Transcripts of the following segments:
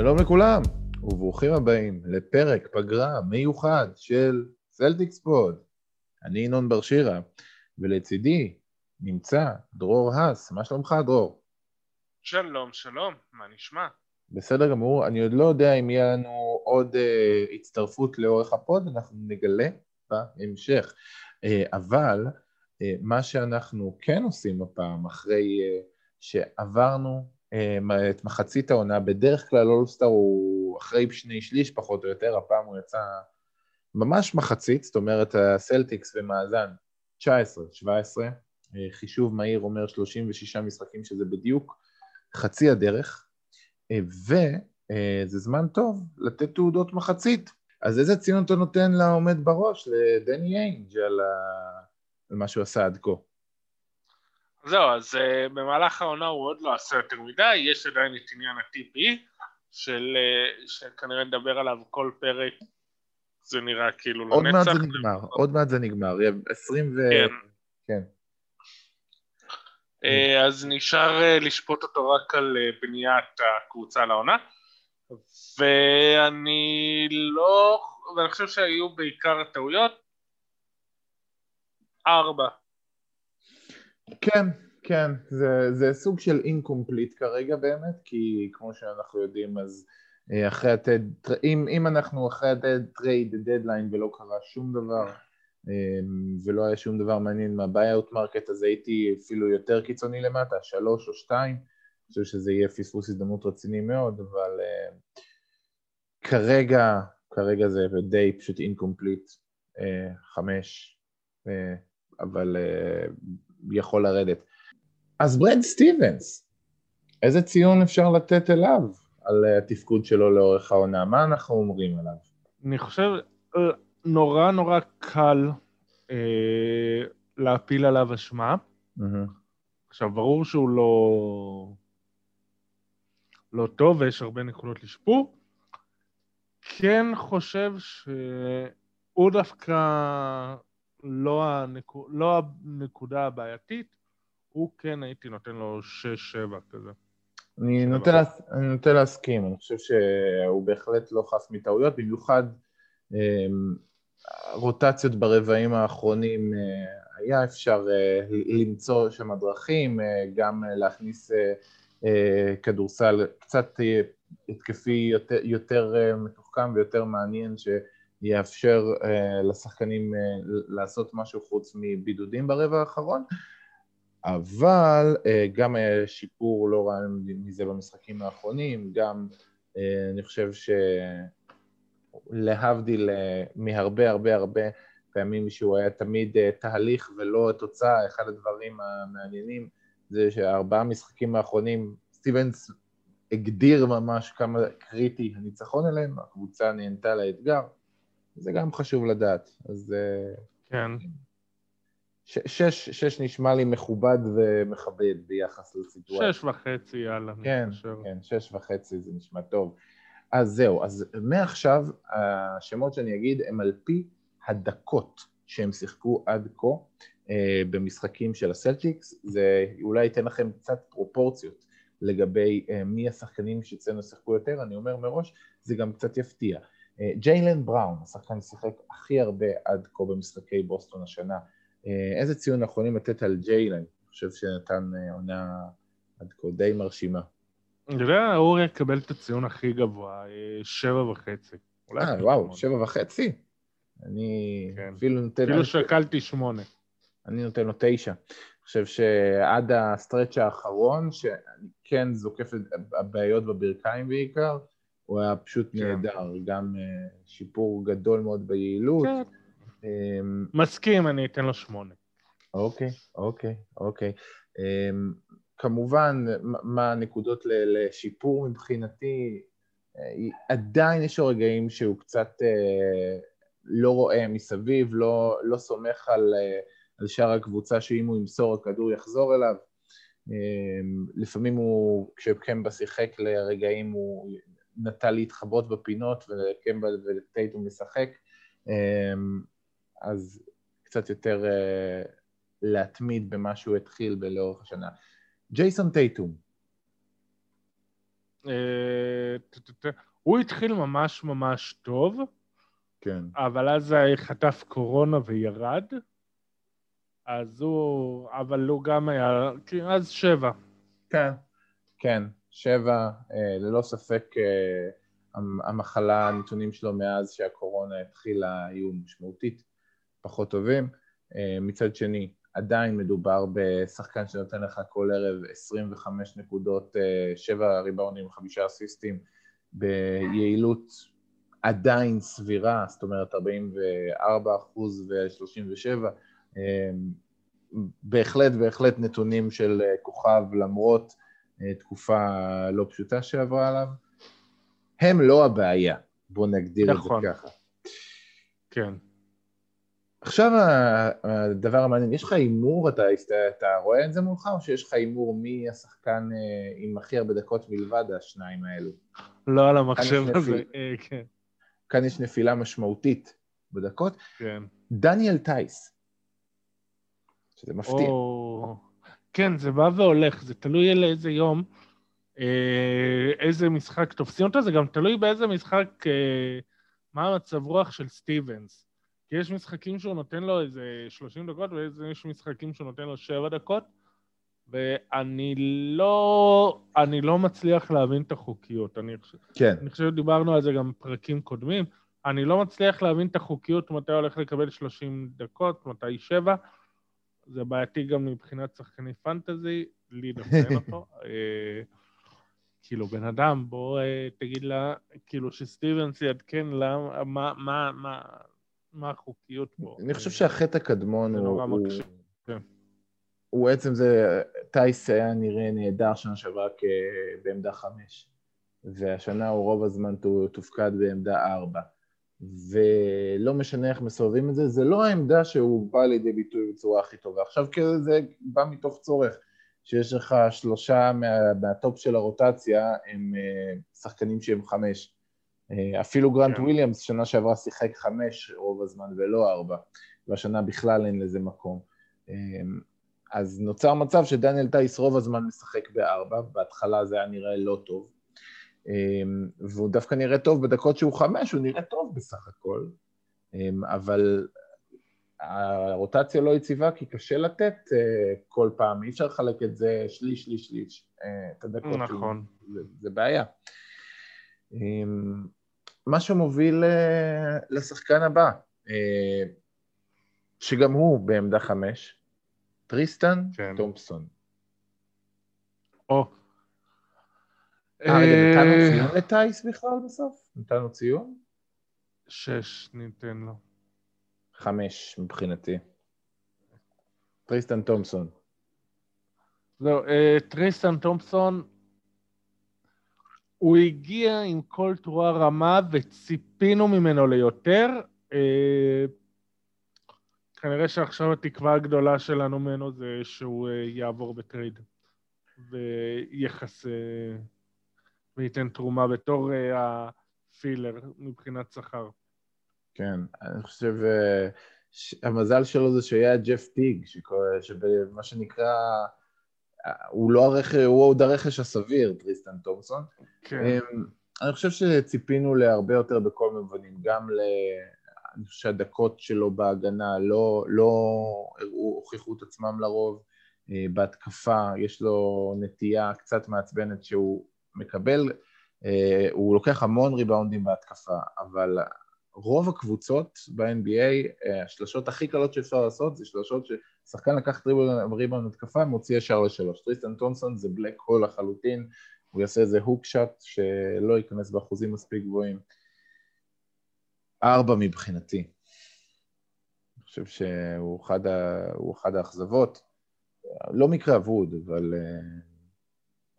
שלום לכולם, וברוכים הבאים לפרק פגרה מיוחד של סלטיקס פוד. אני ינון בר שירה, ולצידי נמצא דרור האס. מה שלומך, דרור? שלום, שלום, מה נשמע? בסדר גמור, אני עוד לא יודע אם יהיה לנו עוד אה, הצטרפות לאורך ה pod, אנחנו נגלה בהמשך. אה, אבל אה, מה שאנחנו כן עושים הפעם, אחרי אה, שעברנו את מחצית העונה, בדרך כלל אולסטאר הוא אחרי שני שליש פחות או יותר, הפעם הוא יצא ממש מחצית, זאת אומרת הסלטיקס במאזן 19-17, uh, חישוב מהיר אומר 36 משחקים שזה בדיוק חצי הדרך, וזה זמן טוב לתת תעודות מחצית. אז איזה ציון אתה נותן לעומד בראש, לדני איינג' על, על מה שהוא עשה עד כה? זהו, אז uh, במהלך העונה הוא עוד לא עשה יותר מדי, יש עדיין את עניין ה-TP, של, uh, שכנראה נדבר עליו כל פרק, זה נראה כאילו לנצח. עוד מעט זה נגמר, עוד מעט זה נגמר, 20 ו... כן. כן. אה, אז נשאר אה, לשפוט אותו רק על אה, בניית הקבוצה לעונה ואני לא, ואני חושב שהיו בעיקר הטעויות ארבע. כן, כן, זה, זה סוג של incomplete כרגע באמת, כי כמו שאנחנו יודעים אז אחרי הטד, אם, אם אנחנו אחרי ה trade deadline ולא קרה שום דבר אמ, ולא היה שום דבר מעניין מה buyout market, אז הייתי אפילו יותר קיצוני למטה, שלוש או שתיים, אני חושב שזה יהיה פספוס הזדמנות רציני מאוד, אבל אה, כרגע, כרגע זה די פשוט incomplete, אה, חמש, אבל יכול לרדת. אז ברד סטיבנס, איזה ציון אפשר לתת אליו על התפקוד שלו לאורך העונה? מה אנחנו אומרים עליו? אני חושב, נורא נורא קל אה, להפיל עליו אשמה. Mm-hmm. עכשיו, ברור שהוא לא, לא טוב ויש הרבה נקודות לשיפור. כן חושב שהוא דווקא לא, הנקוד, לא הנקודה הבעייתית, הוא כן הייתי נותן לו 6-7 כזה. אני נוטה, לה, אני נוטה להסכים, אני חושב שהוא בהחלט לא חף מטעויות, במיוחד אמ, רוטציות ברבעים האחרונים אה, היה אפשר אה, למצוא שם דרכים, אה, גם להכניס כדורסל קצת התקפי יותר, יותר מתוחכם ויותר מעניין שיאפשר לשחקנים לעשות משהו חוץ מבידודים ברבע האחרון, אבל גם היה שיפור לא רע מזה במשחקים האחרונים, גם אני חושב ש... להבדיל אה, מהרבה הרבה הרבה פעמים שהוא היה תמיד אה, תהליך ולא תוצאה, אחד הדברים המעניינים זה שהארבעה משחקים האחרונים, סטיבנס הגדיר ממש כמה קריטי הניצחון אליהם, הקבוצה נהנתה לאתגר, זה גם חשוב לדעת, אז... אה, כן. ש- שש, שש נשמע לי מכובד ומכבד ביחס לסיטואציה. שש וחצי, יאללה. כן, כן, שש וחצי זה נשמע טוב. אז זהו, אז מעכשיו השמות שאני אגיד הם על פי הדקות שהם שיחקו עד כה אה, במשחקים של הסלטיקס, זה אולי ייתן לכם קצת פרופורציות לגבי אה, מי השחקנים שאצלנו שיחקו יותר, אני אומר מראש, זה גם קצת יפתיע. אה, ג'יילן בראון, השחקן ששיחק הכי הרבה עד כה במשחקי בוסטון השנה, איזה ציון יכולים לתת על ג'יילן? אני חושב שנתן עונה עד כה די מרשימה. אני יודע, אורי יקבל את הציון הכי גבוה, אה, שבע וחצי. אה, וואו, שבע וחצי? אני כן. אפילו נותן... אפילו שקלתי שמונה. אני נותן לו תשע. אני חושב שעד הסטרץ' האחרון, שאני כן זוקף את הבעיות בברכיים בעיקר, הוא היה פשוט כן. נהדר, גם אה, שיפור גדול מאוד ביעילות. כן. אמ, מסכים, אני אתן לו שמונה. אוקיי, אוקיי, אוקיי. אמ, כמובן, מה הנקודות לשיפור מבחינתי, אה, עדיין יש לו רגעים שהוא קצת אה, לא רואה מסביב, לא, לא סומך על, על שאר הקבוצה שאם הוא ימסור הכדור יחזור אליו. לפעמים הוא, כשקמבה שיחק לרגעים הוא נטה להתחבות בפינות וקמבה וטייטום לשחק, אז קצת יותר להתמיד במה שהוא התחיל לאורך השנה. ג'ייסון טייטום. אה, הוא התחיל ממש ממש טוב, כן. אבל אז חטף קורונה וירד. אז הוא, אבל הוא גם היה, אז שבע. כן, כן, שבע, אה, ללא ספק אה, המחלה, הנתונים שלו מאז שהקורונה התחילה היו משמעותית פחות טובים. אה, מצד שני, עדיין מדובר בשחקן שנותן לך כל ערב 25 נקודות, 7 ריבאונים, 5 אסיסטים, ביעילות עדיין סבירה, זאת אומרת 44 אחוז ו-37, בהחלט, בהחלט נתונים של כוכב למרות תקופה לא פשוטה שעברה עליו. הם לא הבעיה, בואו נגדיר נכון. את זה ככה. כן. עכשיו הדבר המעניין, יש לך הימור, אתה, אתה רואה את זה מולך, או שיש לך הימור מי השחקן אה, עם הכי הרבה דקות מלבד השניים האלו? לא על המחשב הזה, נפיל... אה, כן. כאן יש נפילה משמעותית בדקות. כן. דניאל טייס, שזה מפתיע. או... כן, זה בא והולך, זה תלוי על איזה יום, אה, איזה משחק תופסים אותו, זה גם תלוי באיזה משחק, מה המצב רוח של סטיבנס. כי יש משחקים שהוא נותן לו איזה 30 דקות, ויש משחקים שהוא נותן לו 7 דקות, ואני לא, אני לא מצליח להבין את החוקיות. אני חושב, כן. אני חושב שדיברנו על זה גם בפרקים קודמים. אני לא מצליח להבין את החוקיות מתי הולך לקבל 30 דקות, מתי 7. זה בעייתי גם מבחינת שחקני פנטזי, לי דווקא אותו. אה, כאילו, בן אדם, בוא אה, תגיד לה, כאילו, שסטיבנס יעדכן למה, מה, מה, מה, מה החוקיות בו. אני חושב שהחטא הקדמון הוא... כן. הוא עצם זה, טייס היה נראה נהדר שנה שעברה בעמדה חמש, והשנה הוא רוב הזמן תופקד בעמדה ארבע. ולא משנה איך מסובבים את זה, זה לא העמדה שהוא בא לידי ביטוי בצורה הכי טובה. עכשיו זה בא מתוך צורך, שיש לך שלושה מה, מה top של הרוטציה הם אה, שחקנים שהם חמש. אה, אפילו גרנט כן. וויליאמס שנה שעברה שיחק חמש רוב הזמן ולא ארבע, והשנה בכלל אין לזה מקום. אה, אז נוצר מצב שדניאל טייס רוב הזמן משחק בארבע, בהתחלה זה היה נראה לא טוב, והוא דווקא נראה טוב בדקות שהוא חמש, הוא נראה טוב בסך הכל, אבל הרוטציה לא יציבה כי קשה לתת כל פעם, אי אפשר לחלק את זה שליש, שליש, שליש, את הדקות. נכון. זה, זה בעיה. מה שמוביל אה, לשחקן הבא, אה, שגם הוא בעמדה חמש, טריסטן כן. תומפסון. או. אה, רגע, נתנו ציון לטייס בכלל בסוף? נתנו ציון? שש ניתן לו. חמש מבחינתי. טריסטן תומפסון. לא, טריסטן תומפסון הוא הגיע עם כל תרועה רמה וציפינו ממנו ליותר. אה, כנראה שעכשיו התקווה הגדולה שלנו ממנו זה שהוא אה, יעבור ב trade ויחס... וייתן תרומה בתור אה, ה filler מבחינת שכר. כן, אני חושב שהמזל שלו זה שהיה ג'ף טיג, שבמה שנקרא הוא לא הרכש, הוא עוד הרכש הסביר, טריסטן תומסון. כן. אמ, אני חושב שציפינו להרבה יותר בכל מובנים, גם ל... אני חושב שהדקות שלו בהגנה לא, לא הראו, הוכיחו את עצמם לרוב. אה, בהתקפה יש לו נטייה קצת מעצבנת שהוא מקבל, אה, הוא לוקח המון ריבאונדים בהתקפה, אבל רוב הקבוצות ב-NBA, אה, השלשות הכי קלות שאפשר לעשות זה שלשות ששחקן לקח ריבאונד התקפה, מוציא ישר לשלוש. טריסטן תומפסון זה black hole לחלוטין, הוא יעשה איזה hook shot שלא ייכנס באחוזים מספיק גבוהים. ארבע מבחינתי. אני חושב שהוא אחד, ה... אחד האכזבות. לא מקרה אבוד, אבל, אה,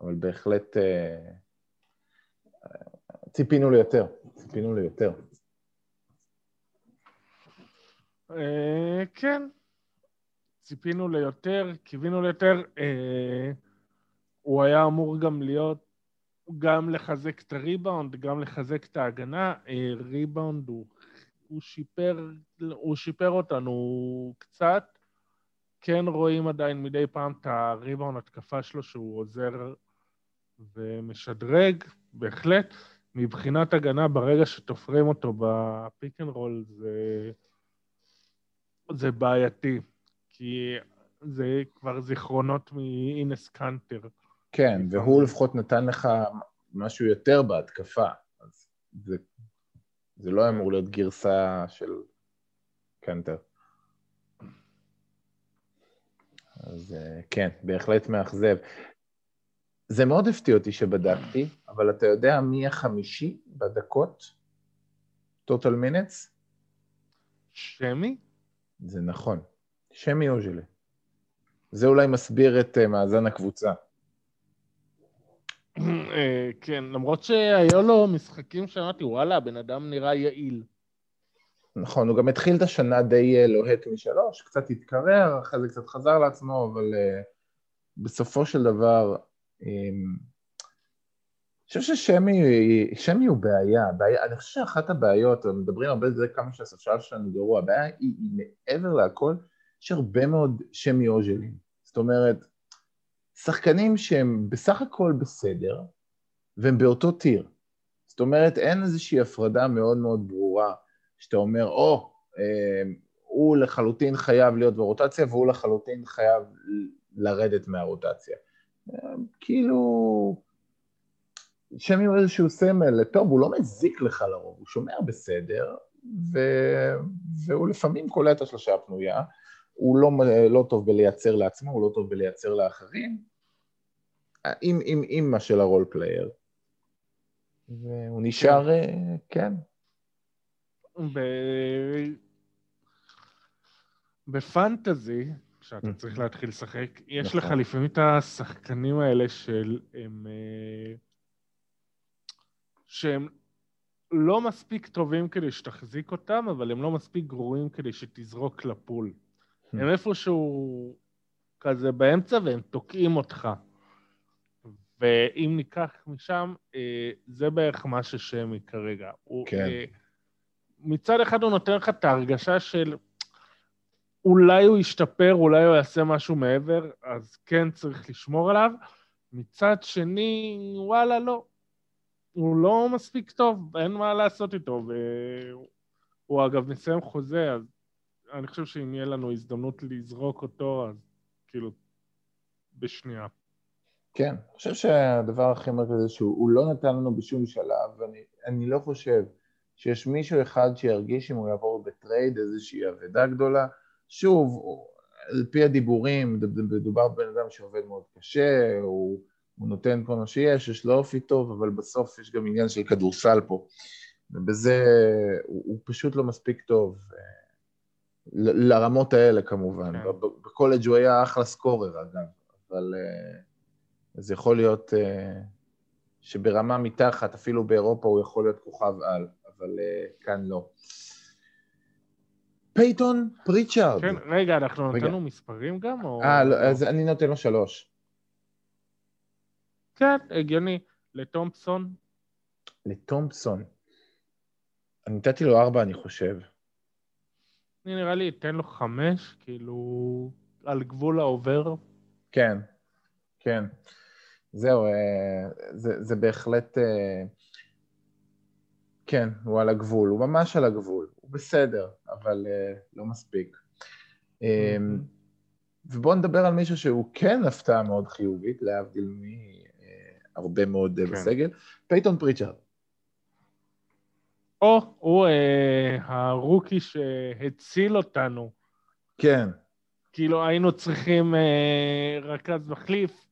אבל בהחלט אה, ציפינו ליותר, ציפינו ליותר. אה, כן, ציפינו ליותר, קיווינו ליותר. אה, הוא היה אמור גם להיות, גם לחזק את הריבאונד, גם לחזק את ההגנה. ריבאונד הוא, הוא שיפר, הוא שיפר אותנו קצת. כן רואים עדיין מדי פעם את הריבאונד התקפה שלו שהוא עוזר ומשדרג, בהחלט. מבחינת הגנה, ברגע שתופרים אותו ב pick and roll, זה, זה בעייתי, כי זה כבר זיכרונות מאינס קאנטר. כן, והוא לפחות נתן לך משהו יותר בהתקפה, אז זה, זה לא אמור להיות גרסה של קאנטר. אז אה, כן, בהחלט מאכזב. זה מאוד הפתיע אותי שבדקתי, אבל אתה יודע מי החמישי בדקות? total minutes? שמי? זה נכון, שמי אוז'לה. זה אולי מסביר את uh, מאזן הקבוצה. אה, כן, למרות שהיו לו משחקים שאמרתי, וואלה, הבן אדם נראה יעיל. נכון, הוא גם התחיל את השנה די אה, לוהט משלוש, קצת התקרר, אחרי זה קצת חזר לעצמו, אבל uh, בסופו של דבר, אני חושב ששמי הוא בעיה, בעיה, אני חושב שאחת הבעיות, מדברים הרבה על זה כמה שהספסל שלנו גרוע, הבעיה היא, היא מעבר להכל, יש הרבה מאוד שמי אוז'לים. זאת אומרת, שחקנים שהם בסך הכל בסדר, והם באותו טיר. זאת אומרת, אין איזושהי הפרדה מאוד מאוד ברורה, שאתה אומר, או, אה, הוא לחלוטין חייב להיות ברוטציה, והוא לחלוטין חייב לרדת מהרוטציה. אה, כאילו, שמי הוא איזשהו סמל, טוב, הוא לא מזיק לך לרוב, הוא שומר בסדר, ו... והוא לפעמים קולט את השלושה הפנויה, הוא לא, לא טוב בלייצר לעצמו, הוא לא טוב בלייצר לאחרים, עם אימא של ה role player. והוא נשאר, כן. כן. ב... ב fantasy, כשאתה mm. צריך להתחיל לשחק, יש לך נכון. לפעמים את השחקנים האלה של... הם, אה, שהם לא מספיק טובים כדי שתחזיק אותם, אבל הם לא מספיק גרועים כדי שתזרוק לפול. Hmm. הם איפשהו כזה באמצע והם תוקעים אותך. ואם ניקח משם, אה, זה בערך מה ששמי כרגע. כן. אה, מצד אחד הוא נותן לך את ההרגשה של אולי הוא ישתפר, אולי הוא יעשה משהו מעבר, אז כן צריך לשמור עליו. מצד שני, וואלה, לא. הוא לא מספיק טוב, אין מה לעשות איתו, והוא אגב מסיים חוזה, אז אני חושב שאם יהיה לנו הזדמנות לזרוק אותו, אז כאילו, בשנייה. כן, אני חושב שהדבר הכי מרכזי שהוא לא נתן לנו בשום שלב, ואני לא חושב שיש מישהו אחד שירגיש אם הוא יעבור בטרייד איזושהי אבדה גדולה. שוב, על פי הדיבורים, מדובר בבן אדם שעובד מאוד קשה, הוא, הוא נותן כל מה שיש, יש לו אופי טוב, אבל בסוף יש גם עניין של כדורסל פה, ובזה הוא, הוא פשוט לא מספיק טוב. ל- לרמות האלה כמובן. כן. בקולג' הוא היה אחלה סקורר אגב, אבל uh, זה יכול להיות uh, שברמה מתחת, אפילו באירופה הוא יכול להיות כוכב על, אבל כאן לא. פייטון פריצ'ארד. כן, רגע, אנחנו רגע. נתנו מספרים גם? אה, לא, אז אני נותן לו שלוש. כן, הגיוני. לתומפסון? לתומפסון. אני נתתי לו ארבע, אני חושב. אני נראה לי אתן לו חמש, כאילו, על גבול העובר. כן, כן. זהו, אה, זה, זה בהחלט... אה, כן, הוא על הגבול, הוא ממש על הגבול, הוא בסדר, אבל אה, לא מספיק. Mm-hmm. ובואו נדבר על מישהו שהוא כן הפתעה מאוד חיובית, להבדיל מהרבה מאוד כן. בסגל, פייטון פריצ'רד. או, הוא אה, ה rookie שהציל אותנו. כן. כאילו היינו צריכים אה, רכז מחליף,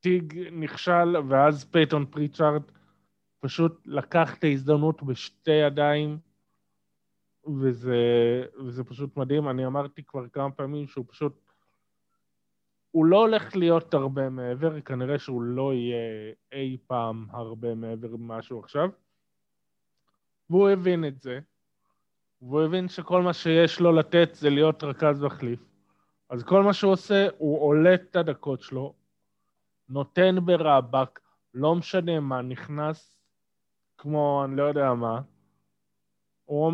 טיג נכשל, ואז פייטון פריצ'רד פשוט לקח את ההזדמנות בשתי ידיים, וזה, וזה פשוט מדהים. אני אמרתי כבר כמה פעמים שהוא פשוט... הוא לא הולך להיות הרבה מעבר, כנראה שהוא לא יהיה אי פעם הרבה מעבר ממה שהוא עכשיו. והוא הבין את זה, והוא הבין שכל מה שיש לו לתת זה להיות רכז מחליף. אז כל מה שהוא עושה, הוא עולה את הדקות שלו, נותן ברבק, לא משנה מה, נכנס כמו אני לא יודע מה. הוא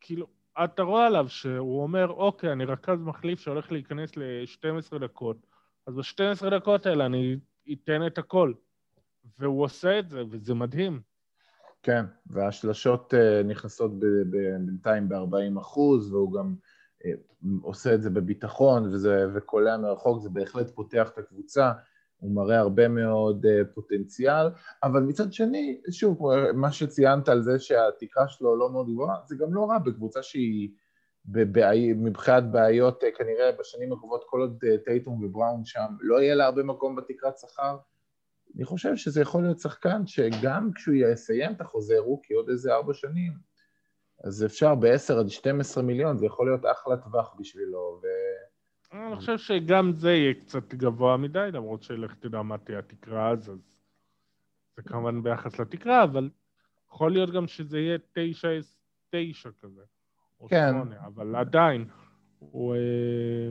כאילו, אתה רואה עליו שהוא אומר, אוקיי, אני רכז מחליף שהולך להיכנס ל-12 דקות, אז ב-12 דקות האלה אני אתן את הכל. והוא עושה את זה, וזה מדהים. כן, והשלשות אה, נכנסות בינתיים ב-40 אחוז, והוא גם אה, עושה את זה בביטחון וזה, וקולע מרחוק, זה בהחלט פותח את הקבוצה, הוא מראה הרבה מאוד אה, פוטנציאל, אבל מצד שני, שוב, מה שציינת על זה שהתקרה שלו לא מאוד גבוהה, זה גם לא רע בקבוצה שהיא בבעי, מבחינת בעיות, כנראה בשנים הקרובות כל עוד טייטום ובראון שם, לא יהיה לה הרבה מקום בתקרת שכר, אני חושב שזה יכול להיות שחקן שגם כשהוא יסיים את החוזה רוקי עוד איזה ארבע שנים, אז אפשר ב-10 עד 12 מיליון, זה יכול להיות אחלה טווח בשבילו. אני חושב שגם זה יהיה קצת גבוה מדי, למרות שלך תדע מה תהיה התקרה אז, אז זה כמובן ביחס לתקרה, אבל יכול להיות גם שזה יהיה 9-9 כזה, או כן. 8, אבל עדיין, הוא אה,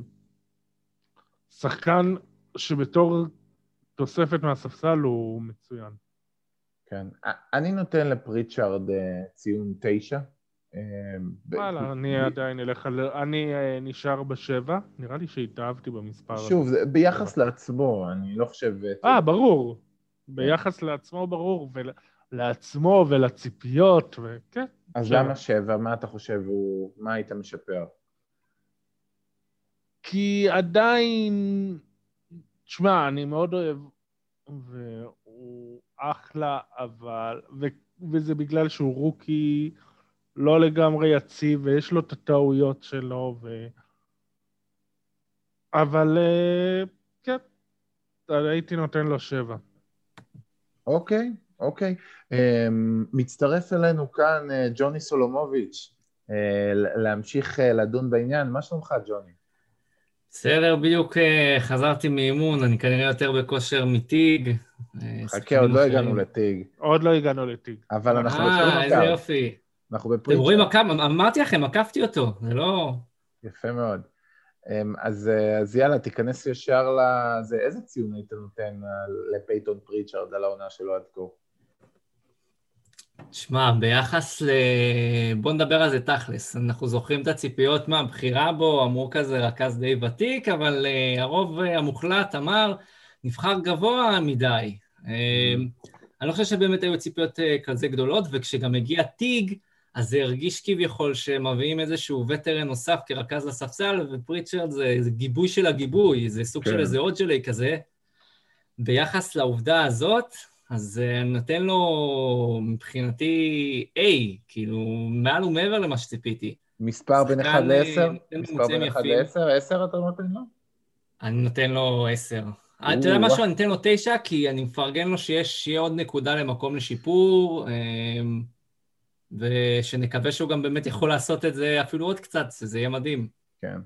שחקן שבתור תוספת מהספסל הוא מצוין. כן. אני נותן לפריצ'ארד אה, ציון תשע, וואלה, אני עדיין אלך על... אני אה, נשאר בשבע, נראה לי שהתאהבתי במספר הזה. שוב, ביחס לעצמו, אני לא חושב... אה, ברור. ביחס לעצמו ברור, ולעצמו ולציפיות, וכן. אז למה שבע? מה אתה חושב, מה היית משפר? כי עדיין תשמע, אני מאוד אוהב, והוא אחלה, אבל... וזה בגלל שהוא רוקי לא לגמרי יציב, ויש לו את הטעויות שלו, ו... אבל אה, כן, הייתי נותן לו שבע. אוקיי, אוקיי. אמ, מצטרף אלינו כאן אה, ג'וני סולומוביץ', אה, להמשיך לדון בעניין. מה שלומך, ג'וני? בסדר, בדיוק חזרתי מאימון, אני כנראה יותר בכושר מטיג. חכה, עוד לא הגענו לטיג. עוד לא הגענו לטיג. אבל אנחנו. אה, איזה יופי. אנחנו בפריצ'רד. אתם רואים, אמרתי לכם, עקפתי אותו, זה לא... יפה מאוד. אמ, אז, אז יאללה, תיכנס ישר לזה. איזה ציון היית נותן לפייתון פריצ'רד על העונה שלו עד כה? שמע, ביחס ל... בוא נדבר על זה תכלס. אנחנו זוכרים את הציפיות מהבחירה בו, אמרו כזה רכז די ותיק, אבל uh, הרוב uh, המוחלט אמר, נבחר גבוה מדי. Uh, אני לא חושב שבאמת היו ציפיות uh, כזה גדולות, וכשגם הגיע טיג, אז זה הרגיש כביכול שמביאים איזשהו וטרן נוסף כרכז לספסל, ופריצ'רד זה, זה גיבוי של הגיבוי, זה סוג כן. של איזה אוג'לי כזה. ביחס לעובדה הזאת, אז אה, אני נותן לו מבחינתי A, כאילו, מעל ומעבר למה שציפיתי. מספר בין 1 ל-10? מספר בין 1 ל-10? 10 אתה נותן לו? אני נותן לו 10. אתה יודע משהו? אני אתן לו 9, כי אני מפרגן לו שיש, שיהיה עוד נקודה למקום לשיפור, אמ, ושנקווה שהוא גם באמת יכול לעשות את זה אפילו עוד קצת, זה יהיה מדהים. כן.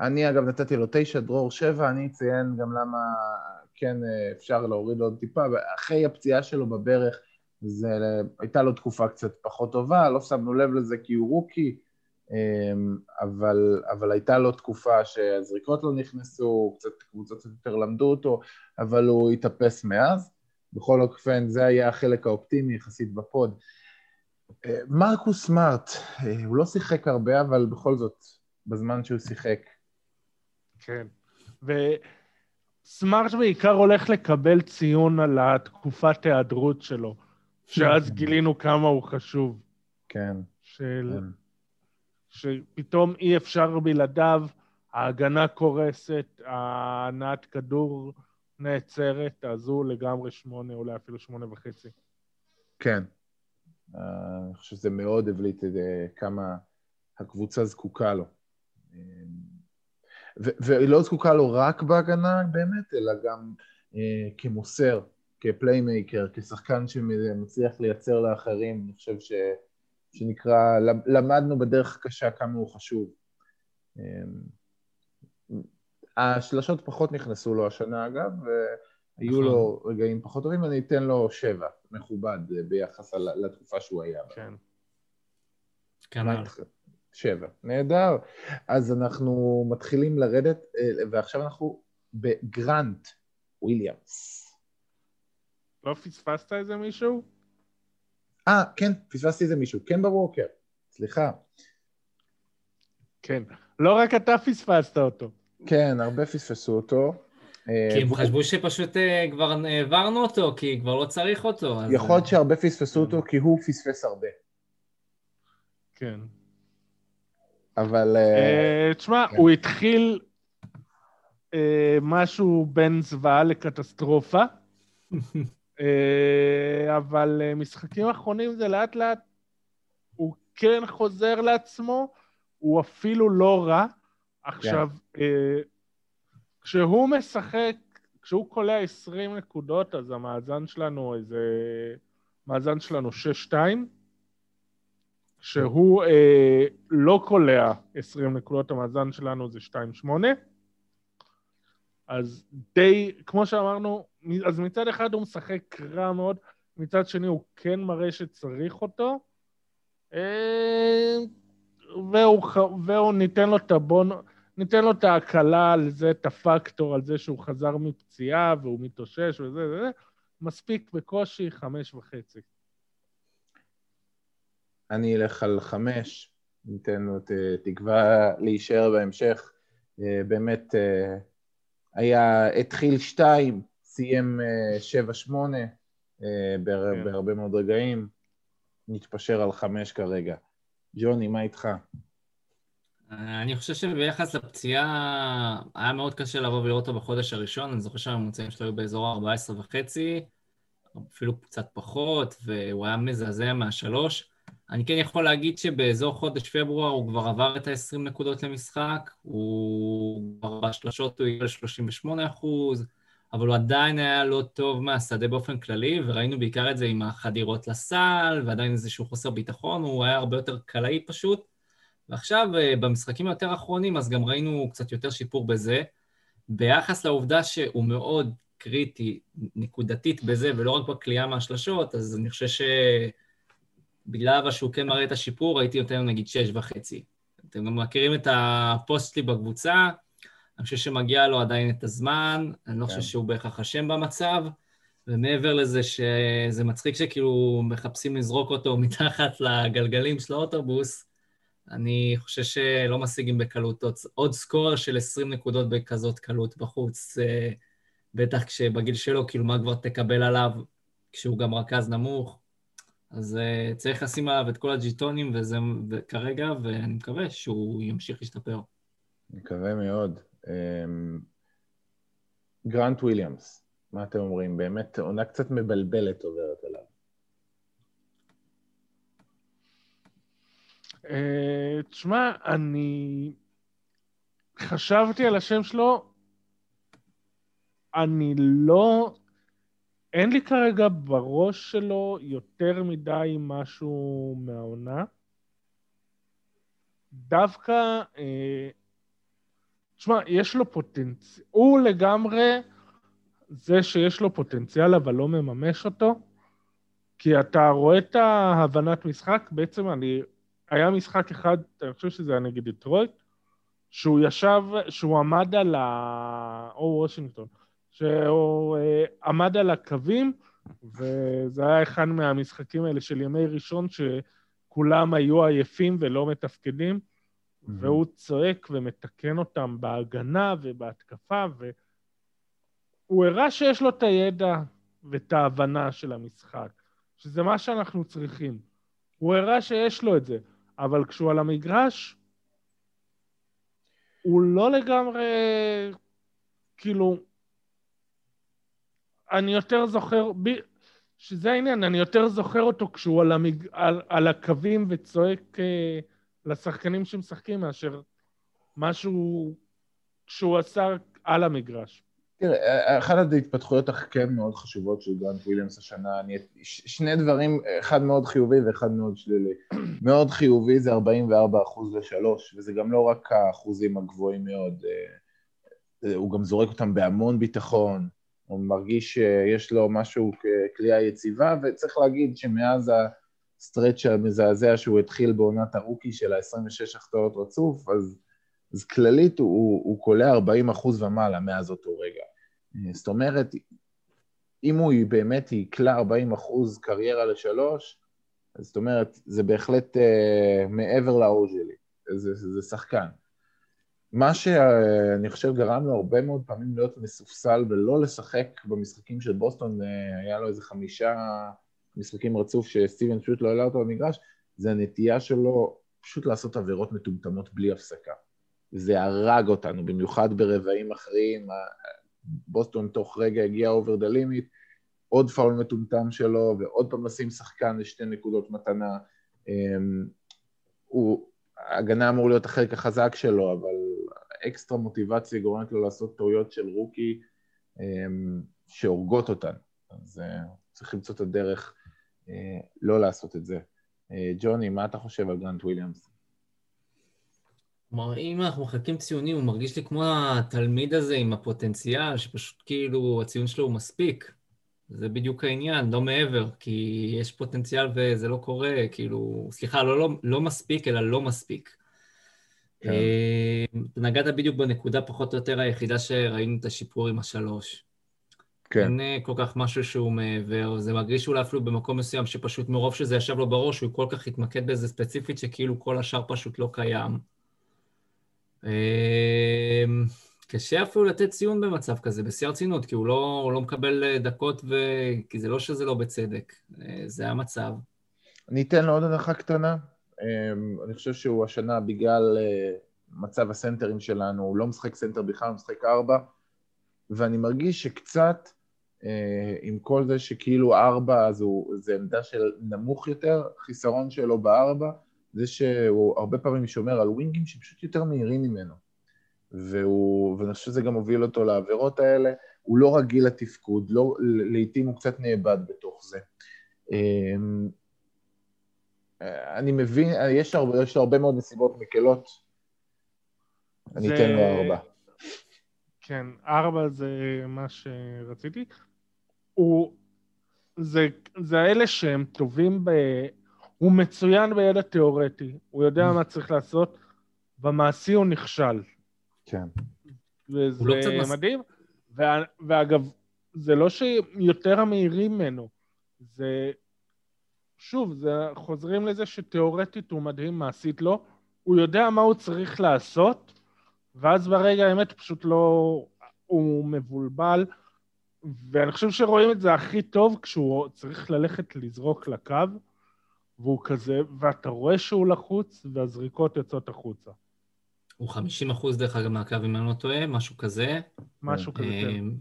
אני אגב נתתי לו 9, דרור 7, אני אציין גם למה כן אה, אפשר להוריד עוד טיפה, ואחרי הפציעה שלו בברך, זה הייתה לו תקופה קצת פחות טובה, לא שמנו לב לזה כי הוא רוקי, אמ, אבל, אבל הייתה לו תקופה שהזריקות לא נכנסו, קצת קבוצות יותר למדו אותו, אבל הוא התאפס מאז. בכל אופן, זה היה החלק האופטימי יחסית בפוד. אה, מרקוס סמארט, אה, הוא לא שיחק הרבה, אבל בכל זאת, בזמן שהוא שיחק. כן, ו... סמארט בעיקר הולך לקבל ציון על התקופת היעדרות שלו, שאז כן. גילינו כמה הוא חשוב. כן. של... כן. שפתאום אי אפשר בלעדיו, ההגנה קורסת, הנעת כדור נעצרת, אז הוא לגמרי שמונה, אולי אפילו שמונה וחצי. כן. אה, אני חושב שזה מאוד הבליט את אה, כמה הקבוצה זקוקה לו. אה, והיא לא זקוקה לו רק בהגנה באמת, אלא גם כמוסר, כ playmaker, כשחקן שמצליח לייצר לאחרים, אני חושב ש, שנקרא, למדנו בדרך הקשה כמה הוא חשוב. השלשות פחות נכנסו לו השנה אגב, והיו נכון. לו רגעים פחות טובים, אני אתן לו שבע, מכובד ביחס לתקופה שהוא היה בה. כן. כנ"ל. שבע. נהדר. אז אנחנו מתחילים לרדת, אה, ועכשיו אנחנו בגרנט וויליאמס. לא פספסת איזה מישהו? אה, כן, פספסתי איזה מישהו. כן בווקר, סליחה. כן, לא רק אתה פספסת אותו. כן, הרבה פספסו אותו. אה, כי הם חשבו שפשוט אה, כבר העברנו אותו, כי כבר לא צריך אותו. יכול להיות שהרבה פספסו אותו כי הוא פספס הרבה. כן. אבל... אה, אה, תשמע, כן. הוא התחיל אה, משהו בין זוועה לקטסטרופה, אה, אבל אה, משחקים אחרונים זה לאט לאט, הוא כן חוזר לעצמו, הוא אפילו לא רע. עכשיו, אה, כשהוא משחק, כשהוא קולע 20 נקודות, אז המאזן שלנו איזה... מאזן שלנו 6-2. כשהוא אה, לא קולע 20 נקודות, המאזן שלנו זה 2-8. אז די, כמו שאמרנו, אז מצד אחד הוא משחק רע מאוד, מצד שני הוא כן מראה שצריך אותו. אה, והוא, והוא ניתן לו את הבון... ניתן לו את ההקלה על זה, את הפקטור על זה שהוא חזר מפציעה והוא מתאושש וזה וזה, מספיק בקושי חמש וחצי. אני אלך על חמש, ניתן לו ת- תקווה להישאר בהמשך. אה, באמת, אה, היה, התחיל שתיים, סיים אה, שבע שמונה אה, כן. בהרבה מאוד רגעים, נתפשר על חמש כרגע. ג'וני, מה איתך? אני חושב שביחס לפציעה, היה מאוד קשה לבוא ולראות אותו בחודש הראשון, אני זוכר שהממוצעים שלו היו באזור ה-14 וחצי, אפילו קצת פחות, והוא היה מזעזע מהשלוש. אני כן יכול להגיד שבאזור חודש פברואר הוא כבר עבר את ה-20 נקודות למשחק, הוא כבר בשלושות הוא הגיע ל-38 אחוז, אבל הוא עדיין היה לא טוב מהשדה באופן כללי, וראינו בעיקר את זה עם החדירות לסל, ועדיין איזשהו חוסר ביטחון, הוא היה הרבה יותר קלעי פשוט. ועכשיו, אה, במשחקים היותר אחרונים, אז גם ראינו קצת יותר שיפור בזה. ביחס לעובדה שהוא מאוד קריטי נקודתית בזה, ולא רק בקליעה מהשלשות, אז אני חושב שבגלל שהוא כן מראה את השיפור, הייתי נותן לו נגיד שש וחצי. אתם גם מכירים את הפוסט שלי בקבוצה, אני חושב שמגיע לו עדיין את הזמן, אני לא כן. חושב שהוא בהכרח אשם במצב, ומעבר לזה שזה מצחיק שכאילו מחפשים לזרוק אותו מתחת לגלגלים של האוטובוס, אני חושב שלא משיגים בקלות עוד, עוד סקור של 20 נקודות בכזאת קלות בחוץ, אה, בטח כשבגיל שלו, כאילו מה כבר תקבל עליו כשהוא גם רכז נמוך. אז uh, צריך לשים עליו את כל הג'יטונים וזה כרגע, ואני מקווה שהוא ימשיך להשתפר. מקווה מאוד. אמ, גרנט וויליאמס, מה אתם אומרים? באמת עונה קצת מבלבלת עוברת עליו. תשמע, אני חשבתי על השם שלו, אני לא... אין לי כרגע בראש שלו יותר מדי משהו מהעונה. דווקא, אה, תשמע, יש לו פוטנציאל, הוא לגמרי זה שיש לו פוטנציאל אבל לא מממש אותו, כי אתה רואה את ההבנת משחק, בעצם אני, היה משחק אחד, אני חושב שזה היה נגד דטרויט, שהוא ישב, שהוא עמד על ה... או וושינגטון, שהוא אה, עמד על הקווים, וזה היה אחד מהמשחקים האלה של ימי ראשון, שכולם היו עייפים ולא מתפקדים, והוא צועק ומתקן אותם בהגנה ובהתקפה, והוא הראה שיש לו את הידע ואת ההבנה של המשחק, שזה מה שאנחנו צריכים. הוא הראה שיש לו את זה, אבל כשהוא על המגרש, הוא לא לגמרי, כאילו, אני יותר זוכר, ב... שזה העניין, אני יותר זוכר אותו כשהוא על, המג... על, על הקווים וצועק אה, לשחקנים שמשחקים מאשר משהו שהוא עשה על המגרש. תראה, אחת ההתפתחויות הכן מאוד חשובות של גרנט וויליאמס השנה, אני, ש- שני דברים, אחד מאוד חיובי ואחד מאוד שלילי. מאוד חיובי זה 44 אחוז לשלוש, וזה גם לא רק האחוזים הגבוהים מאוד, אה, הוא גם זורק אותם בהמון ביטחון, הוא מרגיש שיש לו משהו כקליעה יציבה, וצריך להגיד שמאז הסטרץ' המזעזע שהוא התחיל בעונת הרוקי של ה-26 החטאות רצוף, אז, אז כללית הוא, הוא קולע 40 אחוז ומעלה מאז אותו רגע. זאת אומרת, אם הוא באמת יקלע 40 אחוז קריירה לשלוש, אז זאת אומרת, זה בהחלט uh, מעבר לאור שלי, זה, זה, זה שחקן. מה שאני חושב גרם לו הרבה מאוד פעמים להיות מסופסל ולא לשחק במשחקים של בוסטון, אה, היה לו איזה חמישה משחקים רצוף שסטיבנס פשוט לא העלה אותו במגרש, זה הנטייה שלו פשוט לעשות עבירות מטומטמות בלי הפסקה. זה הרג אותנו, במיוחד ברבעים אחרונים, בוסטון תוך רגע הגיע over the limit, עוד פאול מטומטם שלו, ועוד פעם לשים שחקן לשתי נקודות מתנה. אמ, הוא, ההגנה אמור להיות החלק החזק שלו, אבל אקסטרה מוטיבציה גורמת לו לעשות טעויות של rookie אמ, שהורגות אותן. אז אה, צריך למצוא את הדרך אה, לא לעשות את זה. אה, ג'וני, מה אתה חושב על גרנט וויליאמס? כלומר, אם אנחנו מחלקים ציונים, הוא מרגיש לי כמו התלמיד הזה עם הפוטנציאל, שפשוט כאילו הציון שלו הוא מספיק. זה בדיוק העניין, לא מעבר, כי יש פוטנציאל וזה לא קורה, כאילו, סליחה, לא, לא, לא מספיק, אלא לא מספיק. כן. אה, נגעת בדיוק בנקודה פחות או יותר היחידה שראינו את השיפור עם השלוש. כן. אין אה, כל כך משהו שהוא מעבר, זה מרגיש אולי אפילו במקום מסוים שפשוט מרוב שזה ישב לו בראש, הוא כל כך התמקד בזה ספציפית, שכאילו כל השאר פשוט לא קיים. אה, קשה אפילו לתת ציון במצב כזה, בשיא הרצינות, כי הוא לא, הוא לא מקבל אה, דקות, ו... כי זה לא שזה לא בצדק, זה המצב. אני אתן לו עוד הנחה קטנה. אני חושב שהוא השנה, בגלל מצב הסנטרים שלנו, הוא לא משחק סנטר בכלל, הוא משחק ארבע. ואני מרגיש שקצת, אה, עם כל זה שכאילו ארבע, אז הוא, זה עמדה של נמוך יותר, חיסרון שלו בארבע, זה שהוא הרבה פעמים שומר על ווינגים שפשוט יותר מהירים ממנו. והוא, ואני חושב שזה גם הוביל אותו לעבירות האלה. הוא לא רגיל לתפקוד, לא, לעיתים הוא קצת נאבד בתוך זה. אה, אני מבין, יש הרבה, יש הרבה מאוד נסיבות מקלות. אני אתן לו ארבע. כן, ארבע זה מה שרציתי. הוא... זה, זה האלה שהם טובים ב... הוא מצוין בידע תיאורטי, הוא יודע מה צריך לעשות, במעשי הוא נכשל. כן. וזה לא מדהים. וה, ואגב, זה לא שיותר המהירים ממנו, זה... שוב, זה, חוזרים לזה שתיאורטית הוא מדהים, מעשית לא. הוא יודע מה הוא צריך לעשות, ואז ברגע האמת פשוט לא... הוא מבולבל, ואני חושב שרואים את זה הכי טוב כשהוא צריך ללכת לזרוק לקו, והוא כזה, ואתה רואה שהוא לחוץ, והזריקות יוצאות החוצה. הוא 50 אחוז דרך אגב מהקו, אם אני לא טועה, משהו כזה. משהו כזה, כן. אמ,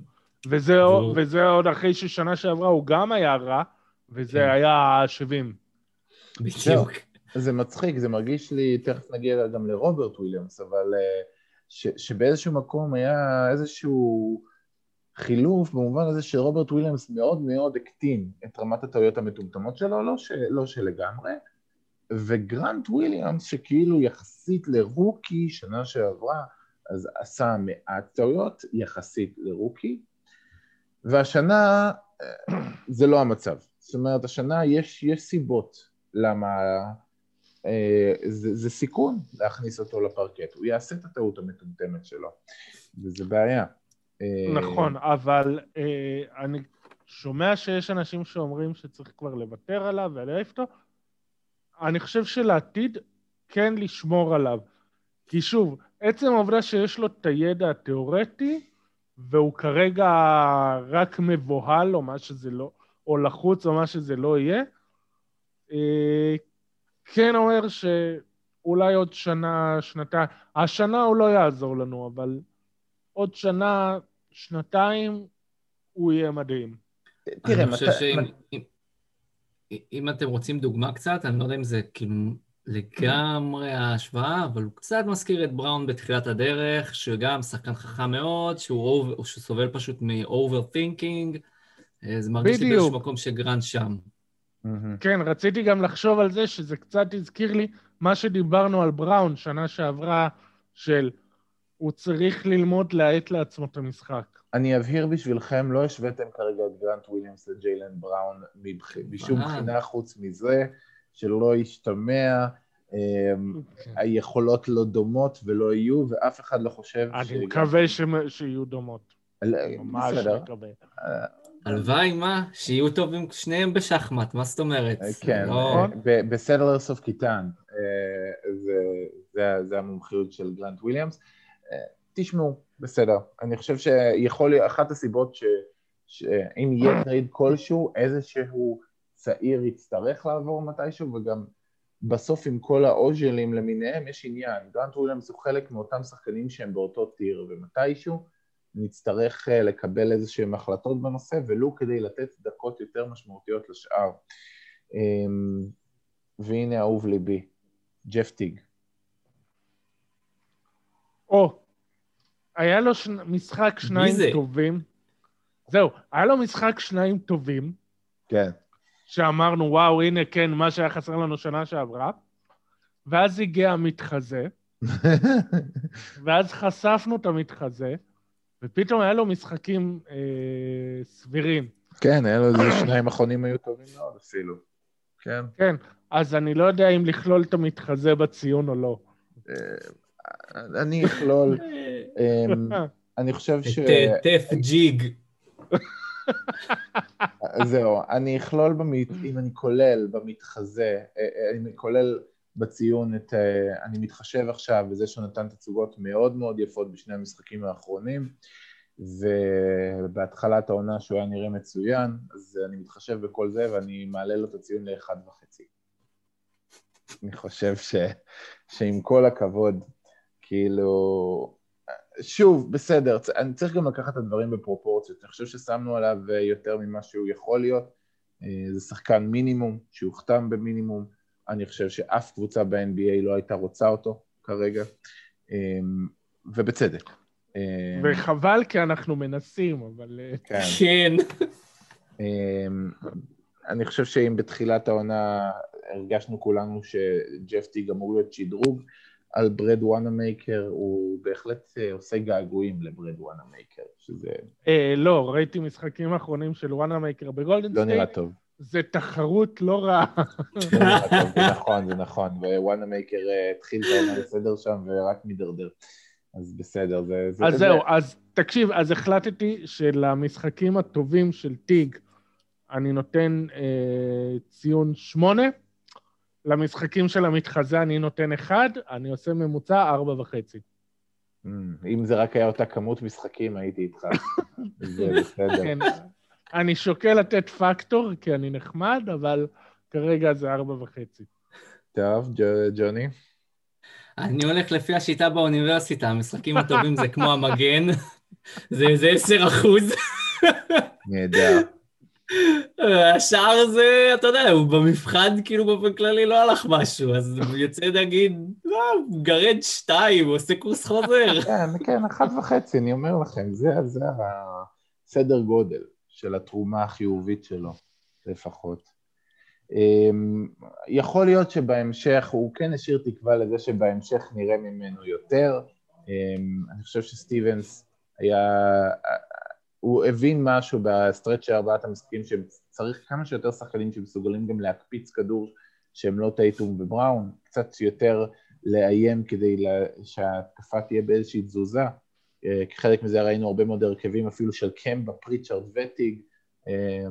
וזה, והוא... וזה עוד אחרי ששנה שעברה הוא גם היה רע, וזה כן. היה 70. בדיוק. זה מצחיק, זה מרגיש לי, תכף נגיע גם לרוברט וויליאמס, אבל... Uh, ש, שבאיזשהו מקום היה איזשהו חילוף במובן הזה שרוברט וויליאמס מאוד מאוד הקטין את רמת הטעויות המטומטמות שלו, לא, ש, לא שלגמרי, וגרנט וויליאמס שכאילו יחסית לרוקי שנה שעברה, אז עשה מעט טעויות יחסית לרוקי, והשנה אה, זה לא המצב. זאת אומרת, השנה יש, יש סיבות למה אה, זה, זה סיכון להכניס אותו לפרקט, הוא יעשה את הטעות המטומטמת שלו, וזה בעיה. אה, נכון, אבל אה, אני שומע שיש אנשים שאומרים שצריך כבר לוותר עליו ולהעיף אותו, אני חושב שלעתיד כן לשמור עליו. כי שוב, עצם העובדה שיש לו את הידע התיאורטי, והוא כרגע רק מבוהל או מה שזה לא, או לחוץ או מה שזה לא יהיה, כן אומר שאולי עוד שנה, שנתיים, השנה הוא לא יעזור לנו, אבל עוד שנה, שנתיים, הוא יהיה מדהים. תראה, אני חושב שאם אם, אתם רוצים דוגמה קצת, אני לא יודע אם זה כאילו לגמרי ההשוואה, אבל הוא קצת מזכיר את בראון בתחילת הדרך, שגם שחקן חכם מאוד, שהוא, סובל פשוט מ-overthinking, זה מרגיש לי באיזשהו מקום שגרנד שם. כן, רציתי גם לחשוב על זה, שזה קצת הזכיר לי מה שדיברנו על בראון שנה שעברה, של הוא צריך ללמוד להאט לעצמו את המשחק. אני אבהיר בשבילכם, לא השוויתם כרגע את גרנט וויליאמס לג'יילן בראון משום בחינה חוץ מזה, שלא ישתמע, אמ, כן. היכולות לא דומות ולא יהיו, ואף אחד לא חושב ש... אני מקווה שיהיו דומות. ממש מקווה. הלוואי, מה? שיהיו טובים שניהם בשחמט, מה זאת אומרת? אה, כן, לא... בסלר סוף קיטן, זה המומחיות של גלנט וויליאמס. תשמעו, בסדר. אני חושב שיכול להיות, אחת הסיבות ש... שאם יהיה טרייד כלשהו, איזשהו צעיר יצטרך לעבור מתישהו, וגם בסוף עם כל האוז'לים למיניהם יש עניין. גרנט וויליאמס הוא חלק מאותם שחקנים שהם באותו טיר, ומתישהו נצטרך אה, לקבל איזה שהם החלטות בנושא, ולו כדי לתת דקות יותר משמעותיות לשאר. אמ, והנה אהוב ליבי, ג'ף טיג. או, היה לו ש... משחק שניים זה? טובים. זהו, היה לו משחק שניים טובים, כן. שאמרנו, וואו, הנה, כן, מה שהיה חסר לנו שנה שעברה. ואז הגיע המתחזה, ואז חשפנו את המתחזה, ופתאום היה לו משחקים אה, סבירים. כן, היה לו איזה שניים אחרונים היו טובים מאוד אפילו. כן. כן, אז אני לא יודע אם לכלול את המתחזה בציון או לא. אני אכלול, אמ, אני חושב ש... טף ג'יג. זהו, אני אכלול, אם אני כולל במתחזה, אה, אה, אני כולל בציון את, אה, אני מתחשב עכשיו בזה שהוא נתן תצוגות מאוד מאוד יפות בשני המשחקים האחרונים, ובהתחלת העונה שהוא היה נראה מצוין, אז אני מתחשב בכל זה ואני מעלה לו את הציון לאחד וחצי. אני חושב ש, שעם כל הכבוד, כאילו, שוב, בסדר, אני צריך גם לקחת את הדברים בפרופורציות. אני חושב ששמנו עליו אה, יותר ממה שהוא יכול להיות. אה, זה שחקן מינימום, שהוחתם במינימום. אני חושב שאף קבוצה ב-NBA לא הייתה רוצה אותו כרגע, אה, ובצדק. וחבל כי אנחנו מנסים, אבל... כן. כן. אני חושב שאם בתחילת העונה הרגשנו כולנו שג'ף טיג אמור להיות שדרוג על ברד וונאמייקר, הוא בהחלט אה, עושה געגועים לברד וונאמייקר, שזה אה, לא, ראיתי משחקים אחרונים של וונאמייקר בגולדן לא נראה סטייט, טוב. זה תחרות לא רעה. זה נכון, זה נכון, ווואנה מייקר אה, התחיל את העונה בסדר שם ורק מידרדר. אז בסדר, זה... זה אז זה- זהו, אז תקשיב, אז החלטתי שלמשחקים הטובים של טיג אני נותן אה, ציון שמונה, למשחקים של המתחזה אני נותן אחד, אני עושה ממוצע ארבע וחצי. אמ, אם זה רק היה אותה כמות משחקים, הייתי איתך. זה בסדר. כן, אני שוקל לתת פקטור, כי אני נחמד, אבל כרגע זה ארבע וחצי. טוב, ג'ו- ג'וני? אני הולך לפי השיטה באוניברסיטה, המשחקים הטובים זה כמו המגן, זה איזה 10 אחוז. נהדר. השאר זה, אתה יודע, הוא במבחן כאילו באופן כללי לא הלך משהו, אז הוא יוצא נגיד, לא, הוא גרד שתיים, עושה קורס חוזר. כן, כן, אחת וחצי, אני אומר לכם, זה, זה הסדר גודל של התרומה החיובית שלו, לפחות. אמ, יכול להיות שבהמשך, הוא כן השאיר תקווה לזה שבהמשך נראה ממנו יותר. אמ, אני חושב שסטיבנס היה, הוא הבין משהו ב stretch של ארבעת המשחקים שצריך כמה שיותר שחקנים שמסוגלים גם להקפיץ כדור שהם לא טייטום ובראון, קצת יותר לאיים כדי לה, שההתקפה תהיה באיזושהי תזוזה. אה, כחלק מזה ראינו הרבה מאוד הרכבים אפילו של קמבה, פריצ'רד וטיג. אה,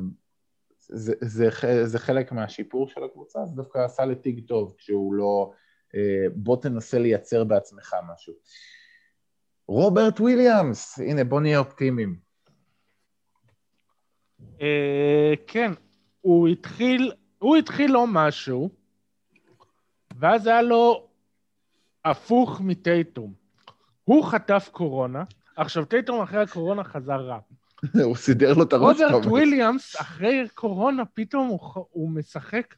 זה, זה, זה חלק מהשיפור של הקבוצה, זה דווקא עשה לטיג טוב כשהוא לא... אה, בוא תנסה לייצר בעצמך משהו. רוברט וויליאמס, הנה בוא נהיה אופטימיים. אה, כן, הוא התחיל, הוא התחיל לא משהו, ואז היה לו הפוך מטייטום. הוא חטף קורונה, עכשיו טייטום אחרי הקורונה חזר רע. הוא סידר לו את הראש רוברט. וויליאמס, אחרי קורונה, פתאום הוא, הוא משחק,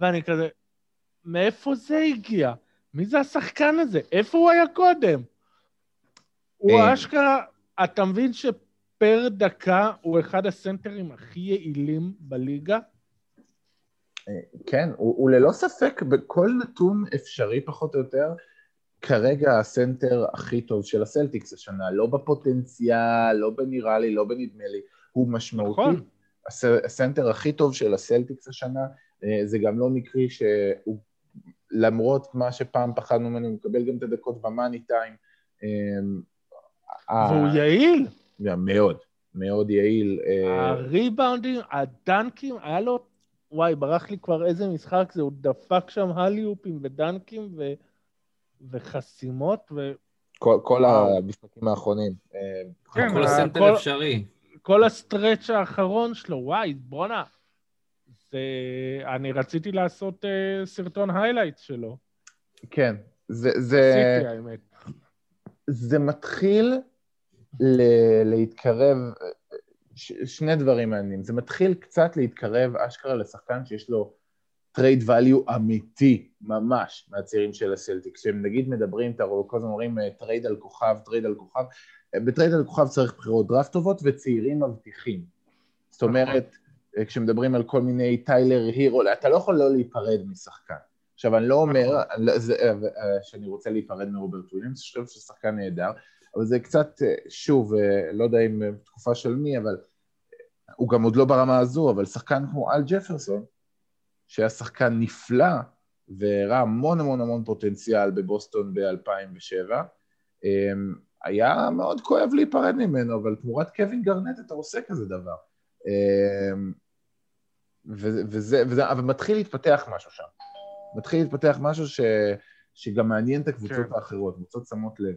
ואני כזה, מאיפה זה הגיע? מי זה השחקן הזה? איפה הוא היה קודם? הוא אה. אשכרה, אתה מבין שפר דקה הוא אחד הסנטרים הכי יעילים בליגה? כן, הוא, הוא ללא ספק בכל נתון אפשרי פחות או יותר, כרגע הסנטר הכי טוב של הסלטיקס השנה, לא בפוטנציאל, לא בנראה לי, לא בנדמה לי, הוא משמעותי. נכון. הס, הסנטר הכי טוב של הסלטיקס השנה, אה, זה גם לא מקרי שהוא, למרות מה שפעם פחדנו ממנו, הוא מקבל גם את הדקות במאני טיים. אה, והוא יעיל. גם מאוד, מאוד יעיל. אה, הריבאונדים, הדנקים, היה לו... וואי, ברח לי כבר איזה משחק זה, הוא דפק שם אליהופים ודנקים ו... וחסימות, ו... כל, כל. המשחקים האחרונים. אה, כן, כל הסנטר כל- אפשרי. כל ה stretch האחרון שלו, וואי, בואנה. זה... אני רציתי לעשות אה, סרטון highlight שלו. כן, זה, זה, עשיתי, האמת. זה מתחיל ל- להתקרב, ש, שני דברים מעניינים. זה מתחיל קצת להתקרב אשכרה לשחקן שיש לו טרייד value אמיתי, ממש, מהצעירים של הסלטיק. כשהם נגיד מדברים, אתה רואה, כל הזמן אומרים אה, טרייד על כוכב, טרייד על כוכב. אה, בטרייד על כוכב צריך בחירות דראפט טובות וצעירים מבטיחים. זאת אומרת, אה, כשמדברים על כל מיני טיילר הירו, אתה לא יכול לא להיפרד משחקן. עכשיו, אני לא אומר אני לא- אה, אה, שאני רוצה להיפרד מרוברט וויליאמס, אני חושב שהוא שחקן נהדר, אבל זה קצת, אה, שוב, אה, לא יודע אם אה, תקופה של מי, אבל הוא גם עוד לא ברמה הזו, אבל שחקן כמו אל ג'פרסון, שהיה שחקן נפלא, והראה המון המון המון פוטנציאל בבוסטון ב-2007, היה מאוד כואב להיפרד ממנו, אבל תמורת קווין גרנט אתה עושה כזה דבר. אמ, וזה, וזה, וזה, אבל מתחיל להתפתח משהו שם. מתחיל להתפתח משהו ש, שגם מעניין את הקבוצות כן. האחרות, קבוצות שמות לב.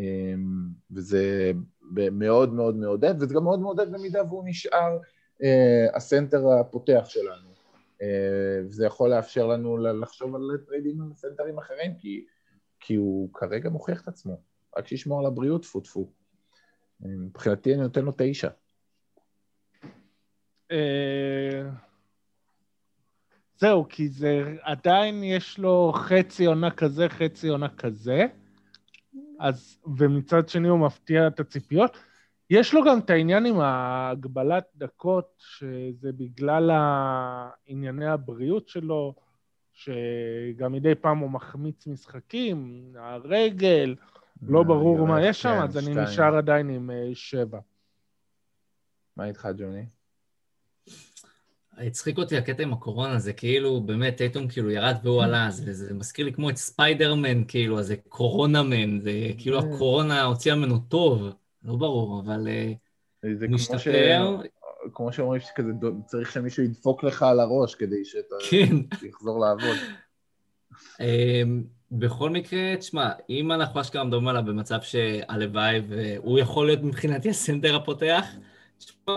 אמ, וזה מאוד מאוד מעודד, וזה גם מאוד מעודד במידה והוא נשאר אה, הסנטר הפותח שלנו. אה, וזה יכול לאפשר לנו לחשוב על טריידים על סנטרים אחרים, כי, כי הוא כרגע מוכיח את עצמו. רק שישמור על הבריאות, טפו טפו. אה, מבחינתי אני נותן לו תשע. זהו, כי זה עדיין יש לו חצי עונה כזה, חצי עונה כזה, אז, ומצד שני הוא מפתיע את הציפיות. יש לו גם את העניין עם ההגבלת דקות, שזה בגלל ענייני הבריאות שלו, שגם מדי פעם הוא מחמיץ משחקים, הרגל, לא ברור מה יש שם, כן, אז אני. נשאר עדיין עם אה, שבע. מה איתך, ג'וני? הצחיק אותי הקטע עם הקורונה, זה כאילו, באמת, טייטום כאילו ירד והוא עלה, זה, זה מזכיר לי כמו את ספיידרמן, כאילו, אז זה קורונה מן, זה כאילו אה. הקורונה הוציאה ממנו טוב, לא ברור, אבל אה, זה הוא כמו, ש... משתפר, כמו שאומרים שכזה צריך שמישהו ידפוק לך על הראש כדי שאתה כן. תחזור לעבוד. אמ, בכל מקרה, תשמע, אם אנחנו אשכרה מדברים עליו במצב שהלוואי והוא יכול להיות מבחינתי הסנטר הפותח, תשמע,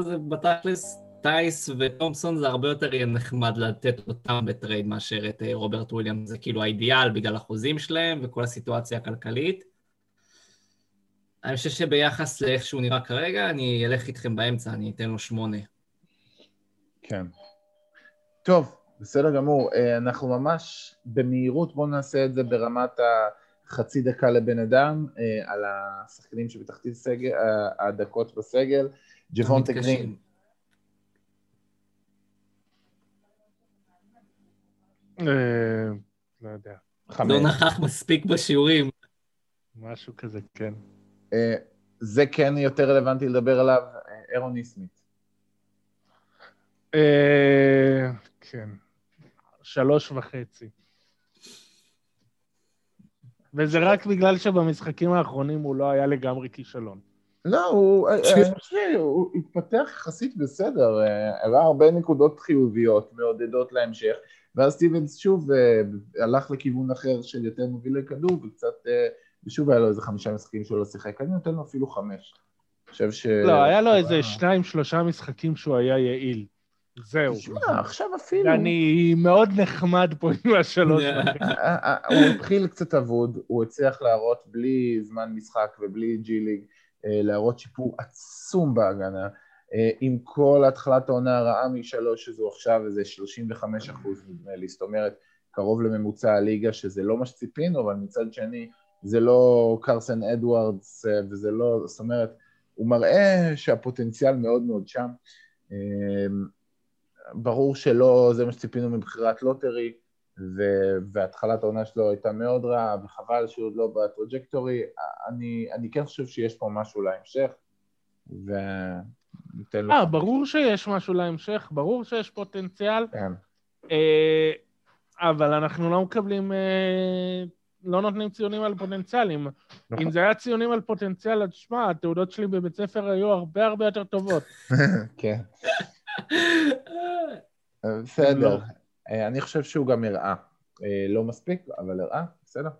זה בתכלס, טייס ותומפסון זה הרבה יותר יהיה נחמד לתת אותם בטרייד מאשר את אה, רוברט וויליאמס, זה כאילו האידיאל בגלל החוזים שלהם וכל הסיטואציה הכלכלית. אני חושב שביחס לאיך שהוא נראה כרגע, אני אלך איתכם באמצע, אני אתן לו שמונה. כן. טוב, בסדר גמור. אה, אנחנו ממש במהירות, בואו נעשה את זה ברמת החצי דקה לבן אדם, אה, על השחקנים שבתחתית הדקות בסגל. ג'וונטה. גרין, לא יודע, חמש. לא נכח מספיק בשיעורים. משהו כזה, כן. אה, זה כן יותר רלוונטי לדבר עליו, אה, אירון ניסמית. אה, כן, שלוש וחצי. וזה רק בגלל שבמשחקים האחרונים הוא לא היה לגמרי כישלון. לא, הוא, אה, אני חושב שהוא התפתח יחסית בסדר, אה, הראה הרבה נקודות חיוביות, מעודדות להמשך, ואז סטיבנס שוב אה, הלך לכיוון אחר של יותר מובילי כדור, וקצת, אה, ושוב היה לו איזה חמישה משחקים שהוא לא שיחק, אני נותן לו אפילו חמש. אני חושב ש... לא, היה לו איזה שניים, שלושה משחקים שהוא היה יעיל. זהו. תשמע, עכשיו אפילו... ואני מאוד נחמד פה עם השלוש. אה, הוא התחיל קצת אבוד, הוא הצליח להראות בלי זמן משחק ובלי ג'י ליג, להראות שיפור עצום בהגנה. אה, עם כל התחלת העונה הרעה משלוש, שזו עכשיו איזה 35 אחוז נדמה לי, זאת אומרת, קרוב לממוצע הליגה, שזה לא מה שציפינו, אבל מצד שני, זה לא קרסן אדוארדס, אה, וזה לא, זאת אומרת, הוא מראה שהפוטנציאל מאוד מאוד שם. אה, ברור שלא זה מה שציפינו מבחירת lottery, ו- והתחלת העונה שלו הייתה מאוד רעה, וחבל שהוא עוד לא ב trajectory. אני, אני כן חושב שיש פה משהו להמשך, וניתן לו... אה, ברור שיש משהו להמשך, ברור שיש פוטנציאל, כן. אה, אבל אנחנו לא מקבלים, אה, לא נותנים ציונים על פוטנציאל. אם, נכון. אם זה היה ציונים על פוטנציאל, אז שמע, התעודות שלי בבית ספר היו הרבה הרבה יותר טובות. כן. בסדר. לא. אה, אני חושב שהוא גם הראה. אה, לא מספיק, אבל הראה, בסדר.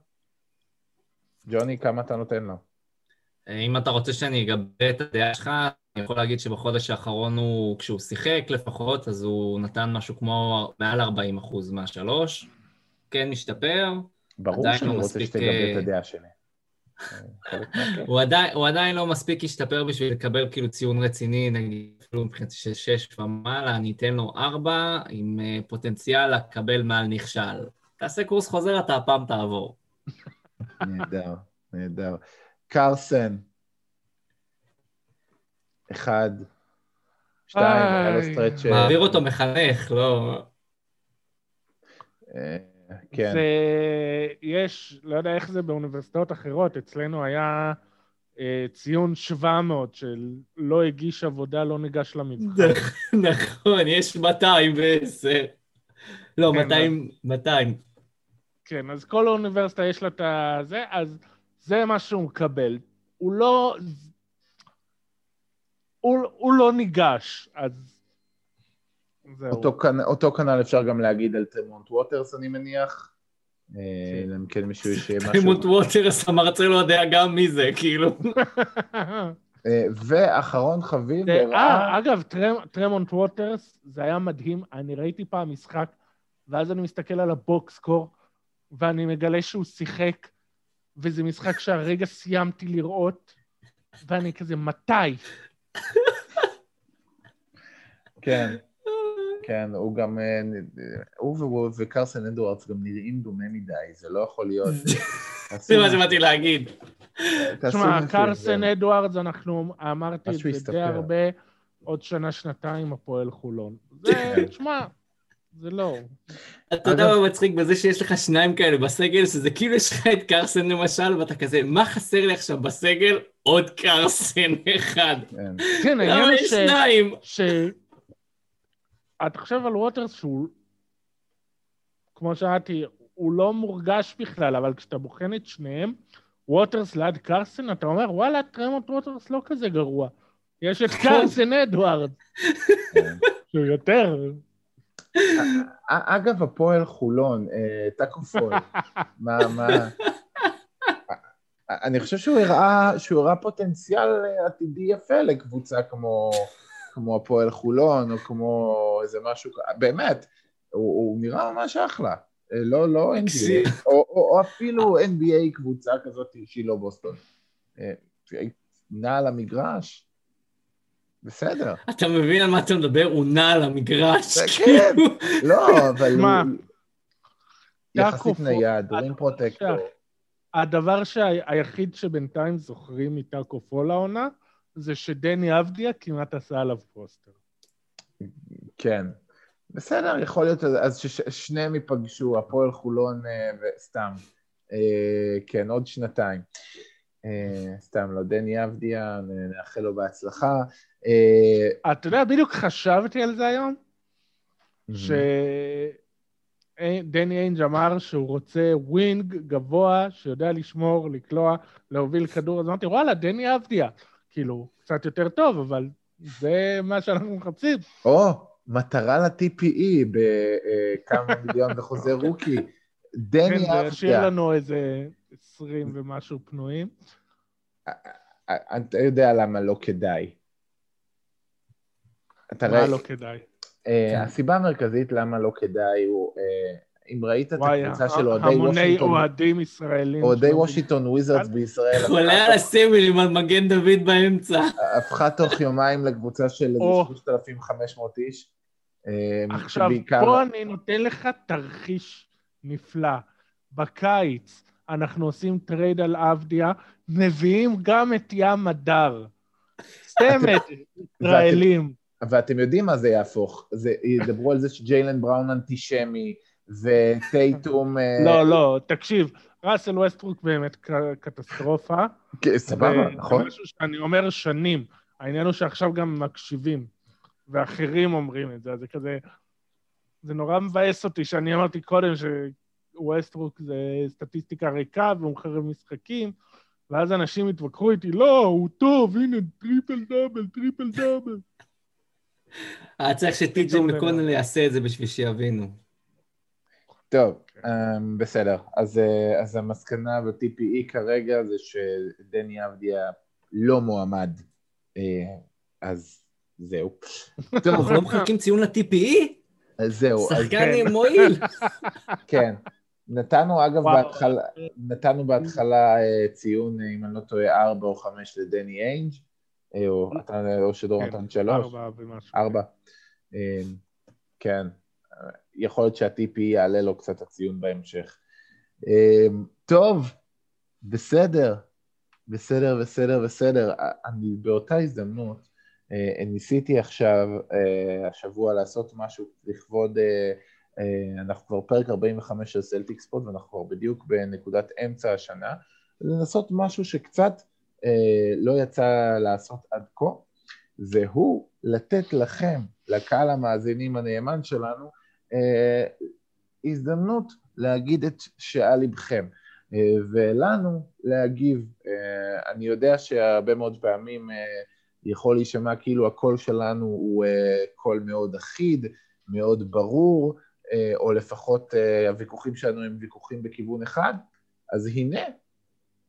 ג'וני, כמה אתה נותן לו? אם אתה רוצה שאני אגבה את הדעה שלך, אני יכול להגיד שבחודש האחרון הוא, כשהוא שיחק לפחות, אז הוא נתן משהו כמו מעל 40 אחוז מהשלוש. כן משתפר. ברור שאני לא רוצה מספיק, שתגבה אה, את הדעה שלי. אה. הוא עדיין, הוא עדיין לא מספיק השתפר בשביל לקבל כאילו ציון רציני, נגיד אפילו מבחינתי של שש ומעלה, אני אתן לו ארבע, עם אה, פוטנציאל לקבל מעל נכשל. תעשה קורס חוזר, אתה הפעם תעבור. נהדר, נהדר. קרסן. אחד. שתיים, היה לו. סטרץ'... מעביר אותו מחנך, לא... אה, כן. זה, יש, לא יודע איך זה באוניברסיטאות אחרות, אצלנו היה אה, ציון 700 של לא הגיש עבודה, לא ניגש למבחן. נכון, יש 210. לא, כן, 200, 200. כן, אז כל אוניברסיטה יש לה את זה, אז זה מה שהוא מקבל. הוא לא... הוא, הוא לא ניגש, אז זהו. אותו, כנ- אותו כנ"ל אפשר גם להגיד על טרמונט ווטרס, אני מניח. אה, כן. אלא אם כן מישהו יש משהו... טרמונט ווטרס, המרצה לא יודע גם מי זה, כאילו. אה, ואחרון חביב, הראה- אה, אגב, טרמ- טרמונט ווטרס, זה היה מדהים. אני ראיתי פעם משחק, ואז אני מסתכל על ה box score, ואני מגלה שהוא שיחק, וזה משחק שהרגע סיימתי לראות, ואני כזה, מתי? כן, כן, הוא גם, אה, הוא ו- וקרסן אדוארדס גם נראים דומה מדי, זה לא יכול להיות. זה מה שבאתי להגיד. תשמע, קרסן זה- אדוארדס, אנחנו, אמרתי את זה די. הרבה, עוד שנה, שנתיים, הפועל חולון. זה, כן. תשמע, זה לא. אתה יודע מה מצחיק בזה שיש לך שניים כאלה בסגל, שזה כאילו יש לך את קרסן למשל, ואתה כזה, מה חסר לי עכשיו בסגל? עוד קרסן אחד. כן. כן, העניין הוא ש... שניים? ש... אתה חושב על ווטרס שהוא, כמו שאמרתי, הוא לא מורגש בכלל, אבל כשאתה בוחן את שניהם, ווטרס ליד קרסן, אתה אומר, וואלה, טרמונט ווטרס לא כזה גרוע. יש את קרסן אדוארדס, כן. שהוא יותר. אגב, הפועל חולון, אה, טאקו פול, מה, מה... אני חושב שהוא הראה, שהוא הראה פוטנציאל אה, עתידי יפה לקבוצה כמו, כמו הפועל חולון, או כמו איזה משהו, באמת, הוא, הוא נראה ממש אחלה. אה, לא, לא NBA, או, או, או אפילו NBA קבוצה כזאת שהיא לא בוסטון. אה, נע על המגרש, בסדר. אתה מבין על מה אתה מדבר? הוא נע על המגרש. כאילו. לא, אבל? הוא יחסית נייד, rim הדבר protector. הדבר היחיד שבינתיים זוכרים מטאקו פול העונה, זה שדני אבדיה כמעט עשה עליו poster. כן. בסדר, יכול להיות, אז ששניהם ייפגשו, הפועל חולון אה, וסתם. אה, כן, עוד שנתיים. אה, סתם לא, דני אבדיה, נאחל לו בהצלחה. אתה יודע, בדיוק חשבתי על זה היום, שדני איינג' אמר שהוא רוצה wing גבוה, שיודע לשמור, לקלוע, להוביל כדור, אז אמרתי, וואלה, דני אבדיה. כאילו, קצת יותר טוב, אבל זה מה שאנחנו מחפשים. או, מטרה ל-TPE בכמה מיליון בחוזה rookie. כן, דני ישאיר אבדיה, לנו איזה 20 ומשהו פנויים. אתה יודע למה לא כדאי. מה לא כדאי? אה, הסיבה המרכזית למה לא כדאי הוא, אה, אם ראית את הקבוצה של ה- אוהדי המוני וושינגטון, אוהדים ישראלים. אוהדי וושינגטון וויזרדס בישראל, חולה על הסמלים על מגן דוד באמצע. הפכה תוך יומיים לקבוצה של או. איזה 3,500 איש. אה, עכשיו, פה אני נותן לך תרחיש נפלא. בקיץ אנחנו עושים trade על אבדיה, מביאים גם את ים מדר. צמד ישראלים. ואתם יודעים מה זה יהפוך. זה, ידברו על זה שג'יילן בראון אנטישמי, וטייטום... אה, לא, לא, תקשיב, ראסל ווסטרוק באמת קטסטרופה. כן, סבבה, זה נכון? משהו שאני אומר שנים. העניין הוא שעכשיו גם מקשיבים, ואחרים אומרים את זה, זה כזה... זה נורא מבאס אותי שאני אמרתי קודם שווסטרוק זה סטטיסטיקה ריקה והוא מחרב משחקים, ואז אנשים התווכחו איתי, לא, הוא טוב, הנה, טריפל דאבל, טריפל דאבל. היה צריך שטי.ג'יי מקונל יעשה את זה בשביל שיבינו. טוב, אמ, בסדר. אז, אז המסקנה ב-TPE כרגע זה שדני אבדיה לא מועמד. אה, אז זהו. אנחנו לא מחלקים ציון ל-TPE? אז זהו. אז שחקן כן, מועיל. כן. נתנו אגב. בהתחלה, נתנו בהתחלה אה, ציון, אה, אם אני לא טועה, ארבע או חמש לדני איינג', אה, או אתה- או שדור כן, נתן שלוש. ארבע ומשהו. ארבע. אה, כן, אה, יכול להיות שה-TP יעלה לו קצת הציון בהמשך. אה, טוב, בסדר, בסדר, בסדר, בסדר. אה, אני באותה הזדמנות אה, ניסיתי עכשיו, אה, השבוע, לעשות משהו לכבוד, אה, אה, אנחנו כבר פרק 45 של סלטיק ספוט ואנחנו כבר בדיוק בנקודת אמצע השנה, לנסות משהו שקצת אה, לא יצא לעשות עד כה, והוא לתת לכם, לקהל המאזינים הנאמן שלנו, אה, הזדמנות להגיד את שעל ליבכם, אה, ולנו להגיב. אה, אני יודע שהרבה מאוד פעמים יכול להישמע כאילו הקול שלנו הוא קול מאוד אחיד, מאוד ברור, או לפחות הוויכוחים שלנו הם ויכוחים בכיוון אחד, אז הנה,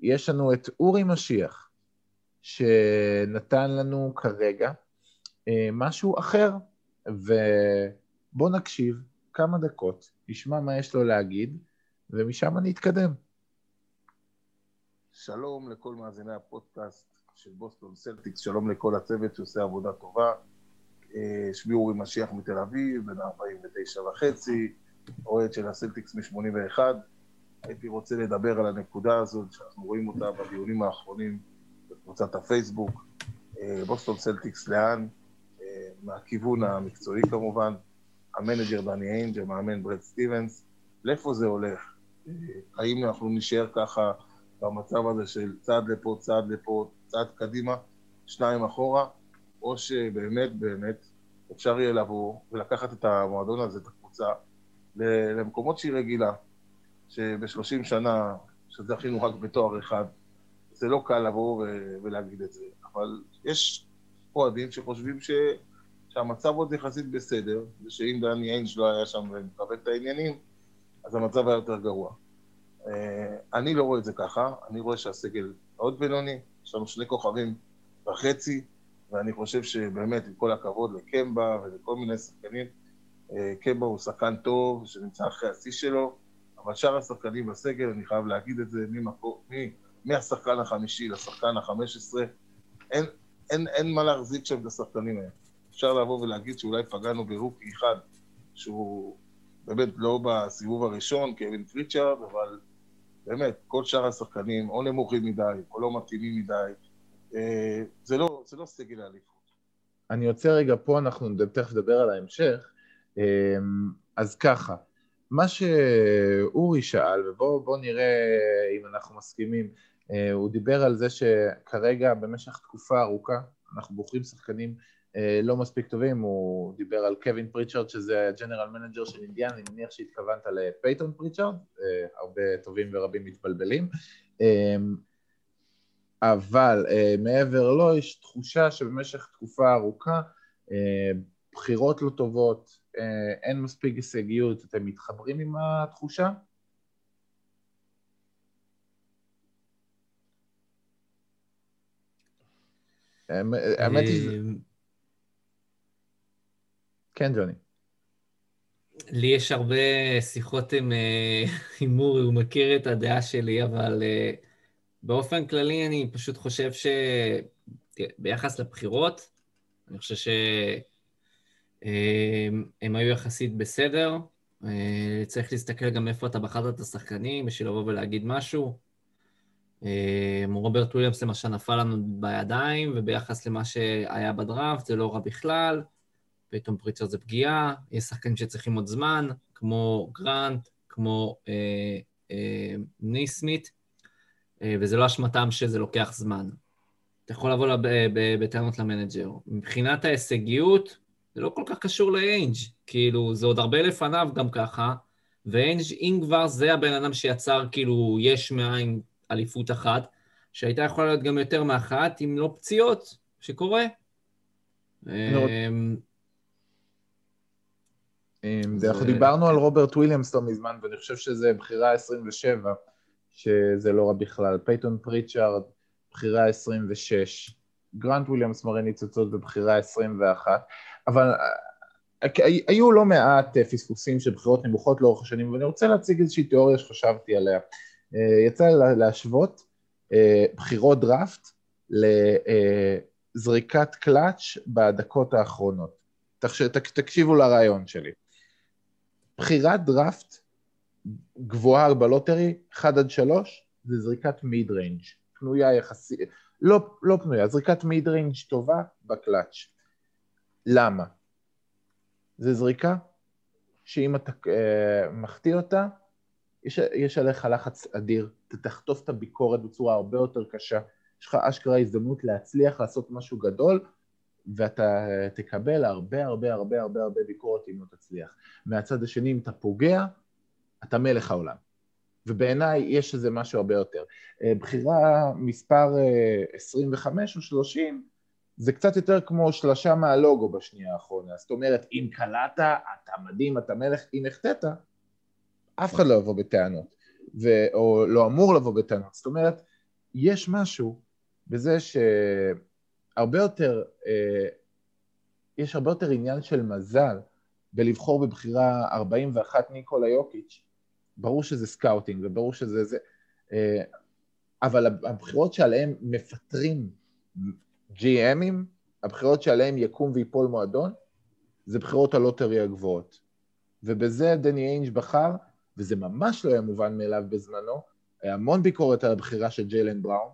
יש לנו את אורי משיח, שנתן לנו כרגע אה, משהו אחר, ובואו נקשיב כמה דקות, נשמע מה יש לו להגיד, ומשם אני אתקדם. שלום לכל מאזיני הפודקאסט של בוסטון סלטיקס, שלום לכל הצוות שעושה עבודה טובה. אה, שמי אורי משיח מתל אביב, בן 49 וחצי, אוהד של הסלטיקס מ-81. הייתי רוצה לדבר על הנקודה הזאת שאנחנו רואים אותה בדיונים האחרונים בקבוצת הפייסבוק. אה, בוסטון סלטיקס לאן? אה, מהכיוון המקצועי כמובן. המנג'ר דני איינג', המאמן ברד סטיבנס. לאיפה זה הולך? אה, האם אנחנו נשאר ככה במצב הזה של צעד לפה, צעד לפה, צעד קדימה, שניים אחורה, או שבאמת באמת אפשר יהיה לבוא ולקחת את המועדון הזה, את הקבוצה, למקומות שהיא רגילה, שב-30 שנה שזכינו רק בתואר אחד, זה לא קל לבוא ולהגיד את זה, אבל יש אוהדים שחושבים ש... שהמצב עוד יחסית בסדר, ושאם דני איינג' לא היה שם ומקבל את העניינים, אז המצב היה יותר גרוע. אה, אני לא רואה את זה ככה, אני רואה שהסגל מאוד בינוני, יש לנו שני כוכבים וחצי, ואני חושב שבאמת, עם כל הכבוד לקמבה ולכל מיני שחקנים, אה, קמבה הוא שחקן טוב, שנמצא אחרי השיא שלו, אבל שאר השחקנים בסגל, אני חייב להגיד את זה, ממקור, מ- מהשחקן החמישי לשחקן החמש עשרה, אין, אין, אין מה להחזיק שם את השחקנים האלה. אפשר לבוא ולהגיד שאולי פגענו ברוקי אחד, שהוא באמת לא בסיבוב הראשון, קווין פריצ'ארד, אבל באמת, כל שאר השחקנים או נמוכים מדי, או לא מתאימים מדי. אה, זה לא, זה לא סגל האליפות. אני יוצא רגע פה, אנחנו תכף נדבר על ההמשך. אמ, אז ככה, מה שאורי שאל, ובואו בוא נראה אם אנחנו מסכימים, אה, הוא דיבר על זה שכרגע במשך תקופה ארוכה אנחנו בוחרים שחקנים אה, לא מספיק טובים, הוא דיבר על קווין פריצ'רד שזה ה general manager של אינדיאנה, אני מניח שהתכוונת לפייתון פריצ'רד, אה, הרבה טובים ורבים מתבלבלים. אבל אה, מעבר לו יש תחושה שבמשך תקופה ארוכה אה, בחירות לא טובות, אין מספיק הישגיות, אתם מתחברים עם התחושה? האמת היא, אה, כן ג'וני. לי יש הרבה שיחות עם, אה, עם אורי, הוא מכיר את הדעה שלי, אבל אה, באופן כללי אני פשוט חושב שביחס לבחירות, אני חושב שהם היו יחסית בסדר. אה, צריך להסתכל גם איפה אתה בחרת את השחקנים בשביל לבוא ולהגיד משהו. אה, רוברט וויליאמס למשל נפל לנו בידיים, וביחס למה שהיה בדראפט זה לא רע בכלל. פייתון פריצ'רד זה פגיעה, יש שחקנים שצריכים עוד זמן, כמו גרנט, כמו אה, אה, נסמית, אה, וזה לא אשמתם שזה לוקח זמן. אתה יכול לבוא לב, ב, בטענות למנג'ר. מבחינת ההישגיות, זה לא כל כך קשור לאיינג', כאילו, זה עוד הרבה לפניו גם ככה, ואיינג', אם כבר זה הבן אדם שיצר כאילו יש מאין אליפות אחת, שהייתה יכולה להיות גם יותר מאחת, אם לא פציעות, שקורה. אמ, אמ, אנחנו דיברנו על רוברט וויליאמס לא מזמן, ואני חושב שזה בחירה 27, שזה לא רע בכלל. פייתון פריצ'ארד, בחירה 26. גרנט וויליאמס מראה ניצוצות בבחירה 21, אבל אה, היו לא מעט אה, פספוסים של בחירות נמוכות לאורך השנים, ואני רוצה להציג איזושהי תיאוריה שחשבתי עליה. אה, יצא להשוות בחירות דראפט לזריקת קלאץ' בדקות האחרונות. תקשיבו לרעיון שלי. בחירת דראפט גבוהה ב lottery, 1 עד 3, זה זריקת mid range, פנויה יחסית, לא, לא פנויה, זריקת mid range טובה בקלאץ'. למה? זה זריקה שאם אתה אה, מחטיא אותה, יש, יש עליך לחץ אדיר, אתה תחטוף את הביקורת בצורה הרבה יותר קשה, יש לך אשכרה הזדמנות להצליח לעשות משהו גדול, ואתה תקבל הרבה הרבה הרבה הרבה הרבה ביקורת אם לא תצליח. מהצד השני, אם אתה פוגע, אתה מלך העולם. ובעיניי יש איזה משהו הרבה יותר. אה, בחירה מספר אה, 25 או 30, זה קצת יותר כמו שלשה מהלוגו בשנייה האחרונה. זאת אומרת, אם קלעת, אתה מדהים, אתה מלך, אם החטאת, אף אחד לא יבוא בטענות, ו... או לא אמור לבוא בטענות. זאת אומרת, יש משהו בזה שהרבה יותר, אה, יש הרבה יותר עניין של מזל בלבחור בבחירה 41 ניקולה יוקיץ', ברור שזה scouting וברור שזה זה, אה, אבל הבחירות שעליהן מפטרים GM ים, הבחירות שעליהן יקום ויפול מועדון, זה בחירות הלוטרי הגבוהות. ובזה דני איינג' בחר, וזה ממש לא היה מובן מאליו בזמנו, היה המון ביקורת על הבחירה של ג'יילן בראון,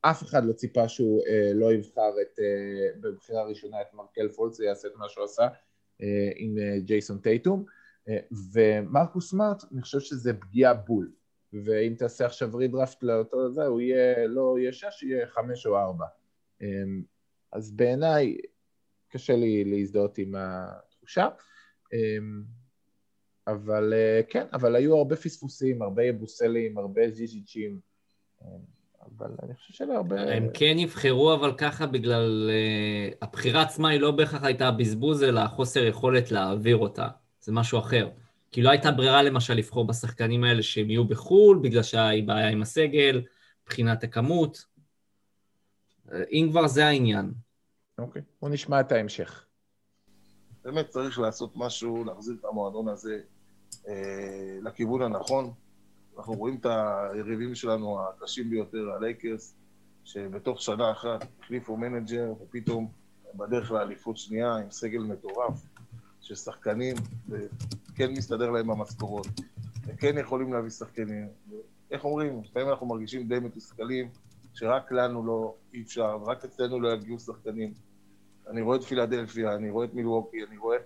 אף אחד לא ציפה שהוא אה, לא יבחר את, אה, בבחירה ראשונה את מרקל פולץ, יעשה את מה שהוא עשה אה, עם אה, ג'ייסון טייטום, אה, ומרקוס סמארט, אני חושב שזה פגיעה בול, ואם תעשה עכשיו רידרפט לאותו זה, הוא יהיה, לא יהיה שש, יהיה חמש או ארבע. אה, אז בעיניי, קשה לי להזדהות עם התחושה. אה, אבל אה, כן, אבל היו הרבה פספוסים, הרבה יבוסלים, הרבה ז'יז'יצ'ים, אה, אבל אני חושב שאלה הרבה... הם כן יבחרו, אבל ככה בגלל... uh, הבחירה עצמה היא לא בהכרח הייתה בזבוז, אלא חוסר יכולת להעביר אותה. זה משהו אחר. כי לא הייתה ברירה למשל לבחור בשחקנים האלה שהם יהיו בחו"ל, בגלל שהיה בעיה עם הסגל, מבחינת הכמות. אם כבר זה העניין. אוקיי, בוא נשמע את ההמשך. באמת צריך לעשות משהו, להחזיר את המועדון הזה אה, לכיוון הנכון. אנחנו רואים את היריבים שלנו הקשים ביותר, הלייקרס, שבתוך שנה אחת החליפו מנג'ר, ופתאום הם בדרך לאליפות שנייה עם סגל מטורף של שחקנים, וכן מסתדר להם במשכורות, וכן יכולים להביא שחקנים. איך אומרים, לפעמים אנחנו מרגישים די מתוסכלים, שרק לנו לא, אי אפשר, ורק אצלנו לא יגיעו שחקנים. אני רואה את פילדלפיה, אני רואה את מילווקי, אני רואה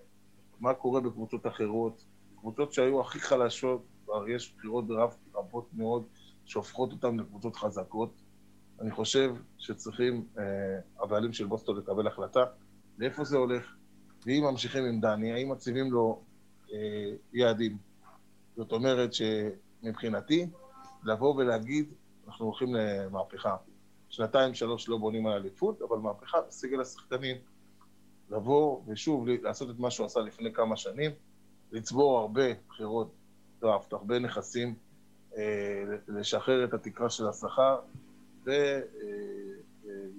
מה קורה בקבוצות אחרות. קבוצות שהיו הכי חלשות, כבר יש בחירות דראפט רבות מאוד שהופכות אותן לקבוצות חזקות. אני חושב שצריכים אה, הבעלים של בוסטון לקבל החלטה לאיפה זה הולך, ואם ממשיכים עם דני, האם מציבים לו אה, יעדים. זאת אומרת שמבחינתי, לבוא ולהגיד, אנחנו הולכים למהפכה. שנתיים, שלוש לא בונים על אליפות, אבל מהפכה בסגל השחקנים. לבוא ושוב לעשות את מה שהוא עשה לפני כמה שנים, לצבור הרבה בחירות דראפט, הרבה נכסים, אה, לשחרר את התקרה של השכר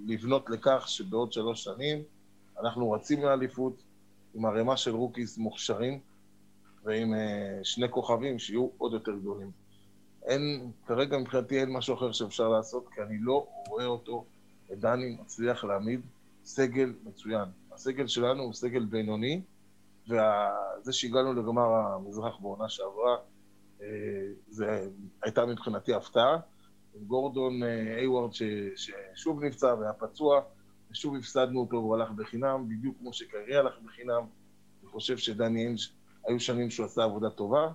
ולבנות לכך שבעוד שלוש שנים אנחנו רצים לאליפות עם ערימה של rookies מוכשרים ועם אה, שני כוכבים שיהיו עוד יותר גדולים. אין, כרגע מבחינתי אין משהו אחר שאפשר לעשות, כי אני לא רואה אותו, את דני מצליח להעמיד סגל מצוין. הסגל שלנו הוא סגל בינוני, וזה שהגענו לגמר המזרח בעונה שעברה, אה, זה הייתה מבחינתי הפתעה. גורדון איווארד ששוב נפצע והיה פצוע, ושוב הפסדנו אותו והוא הלך בחינם, בדיוק כמו שקרי הלך בחינם. אני חושב שדני אינג' היו שנים שהוא עשה עבודה טובה,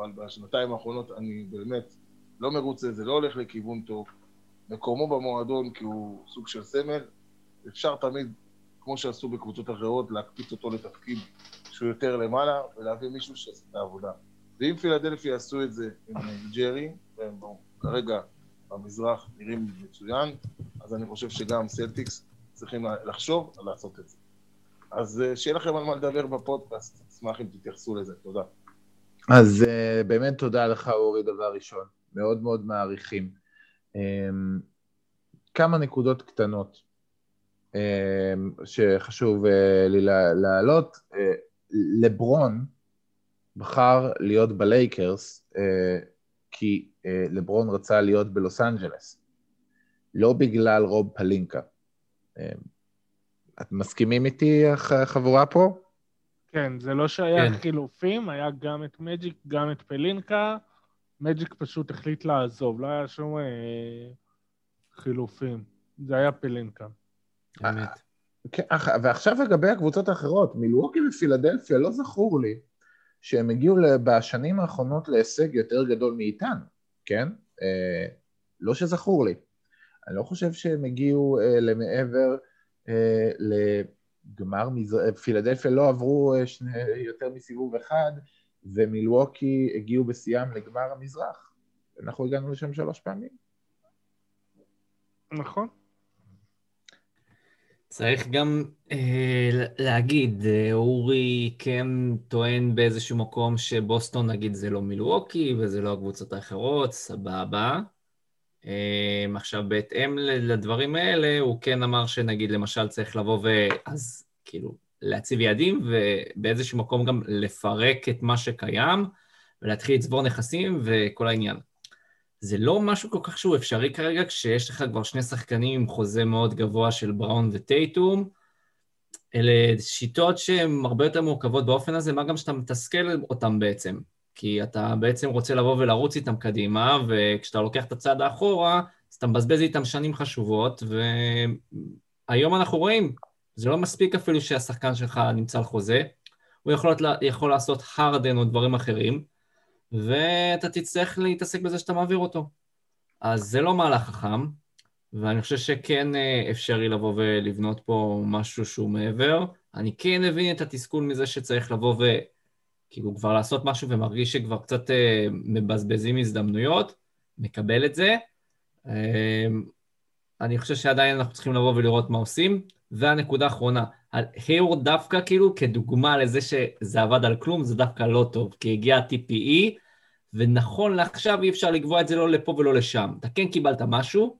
אבל בשנתיים האחרונות אני באמת לא מרוצה, זה לא הולך לכיוון טוב. מקומו במועדון כי הוא סוג של סמל, אפשר תמיד, כמו שעשו בקבוצות אחרות, להקפיץ אותו לתפקיד שהוא יותר למעלה ולהביא מישהו שיעשה את העבודה. ואם פילדלפי יעשו את זה עם ג'רי, והם כרגע במזרח נראים מצוין, אז אני חושב שגם סלטיקס צריכים לחשוב לעשות את זה. אז אה, שיהיה לכם על מה לדבר בפודקאסט, אשמח אם תתייחסו לזה, תודה. אז uh, באמת תודה לך, אורי, דבר ראשון. מאוד מאוד מעריכים. Um, כמה נקודות קטנות um, שחשוב uh, לי להעלות. Uh, לברון בחר להיות בלייקרס uh, כי uh, לברון רצה להיות בלוס אנג'לס, לא בגלל רוב פלינקה. Uh, את מסכימים איתי, החבורה פה? כן, זה לא שהיה כן. חילופים, היה גם את מג'יק, גם את פלינקה. מג'יק פשוט החליט לעזוב, לא היה שום אה, חילופים. זה היה פלינקה. אמת. כן, ועכשיו לגבי הקבוצות האחרות, מילווקי ופילדלפיה, לא זכור לי שהם הגיעו בשנים האחרונות להישג יותר גדול מאיתנו, כן? אה, לא שזכור לי. אני לא חושב שהם הגיעו אה, למעבר אה, לגמר, מזרח, פילדלפיה לא עברו אה, שני, יותר מסיבוב אחד, ומילווקי הגיעו בשיאם לגמר המזרח. אנחנו הגענו לשם שלוש פעמים. נכון. צריך גם אה, להגיד, אה, אורי כן טוען באיזשהו מקום שבוסטון נגיד זה לא מילווקי וזה לא הקבוצות האחרות, סבבה. אמ, עכשיו, בהתאם לדברים האלה, הוא כן אמר שנגיד, למשל, צריך לבוא ואז כאילו להציב יעדים, ובאיזשהו מקום גם לפרק את מה שקיים, ולהתחיל לצבור נכסים וכל העניין. זה לא משהו כל כך שהוא אפשרי כרגע, כשיש לך כבר שני שחקנים עם חוזה מאוד גבוה של בראון וטייטום. אלה שיטות שהן הרבה יותר מורכבות באופן הזה, מה גם שאתה מתסכל אותם בעצם. כי אתה בעצם רוצה לבוא ולרוץ איתם קדימה, וכשאתה לוקח את הצעד האחורה, אז אתה מבזבז איתם שנים חשובות, והיום אנחנו רואים, זה לא מספיק אפילו שהשחקן שלך נמצא על חוזה, הוא יכול, יכול לעשות הרדן או דברים אחרים, ואתה תצטרך להתעסק בזה שאתה מעביר אותו. אז זה לא מהלך חכם, ואני חושב שכן אה, אפשרי לבוא ולבנות פה משהו שהוא מעבר. אני כן מבין את התסכול מזה שצריך לבוא ו... כאילו כבר לעשות משהו ומרגיש שכבר קצת אה, מבזבזים הזדמנויות, מקבל את זה. אה, אני חושב שעדיין אנחנו צריכים לבוא ולראות מה עושים. והנקודה האחרונה, היורד דווקא כאילו כדוגמה לזה שזה עבד על כלום, זה דווקא לא טוב, כי הגיע ה-TPE, ונכון לעכשיו אי אפשר לקבוע את זה לא לפה ולא לשם. אתה כן קיבלת משהו,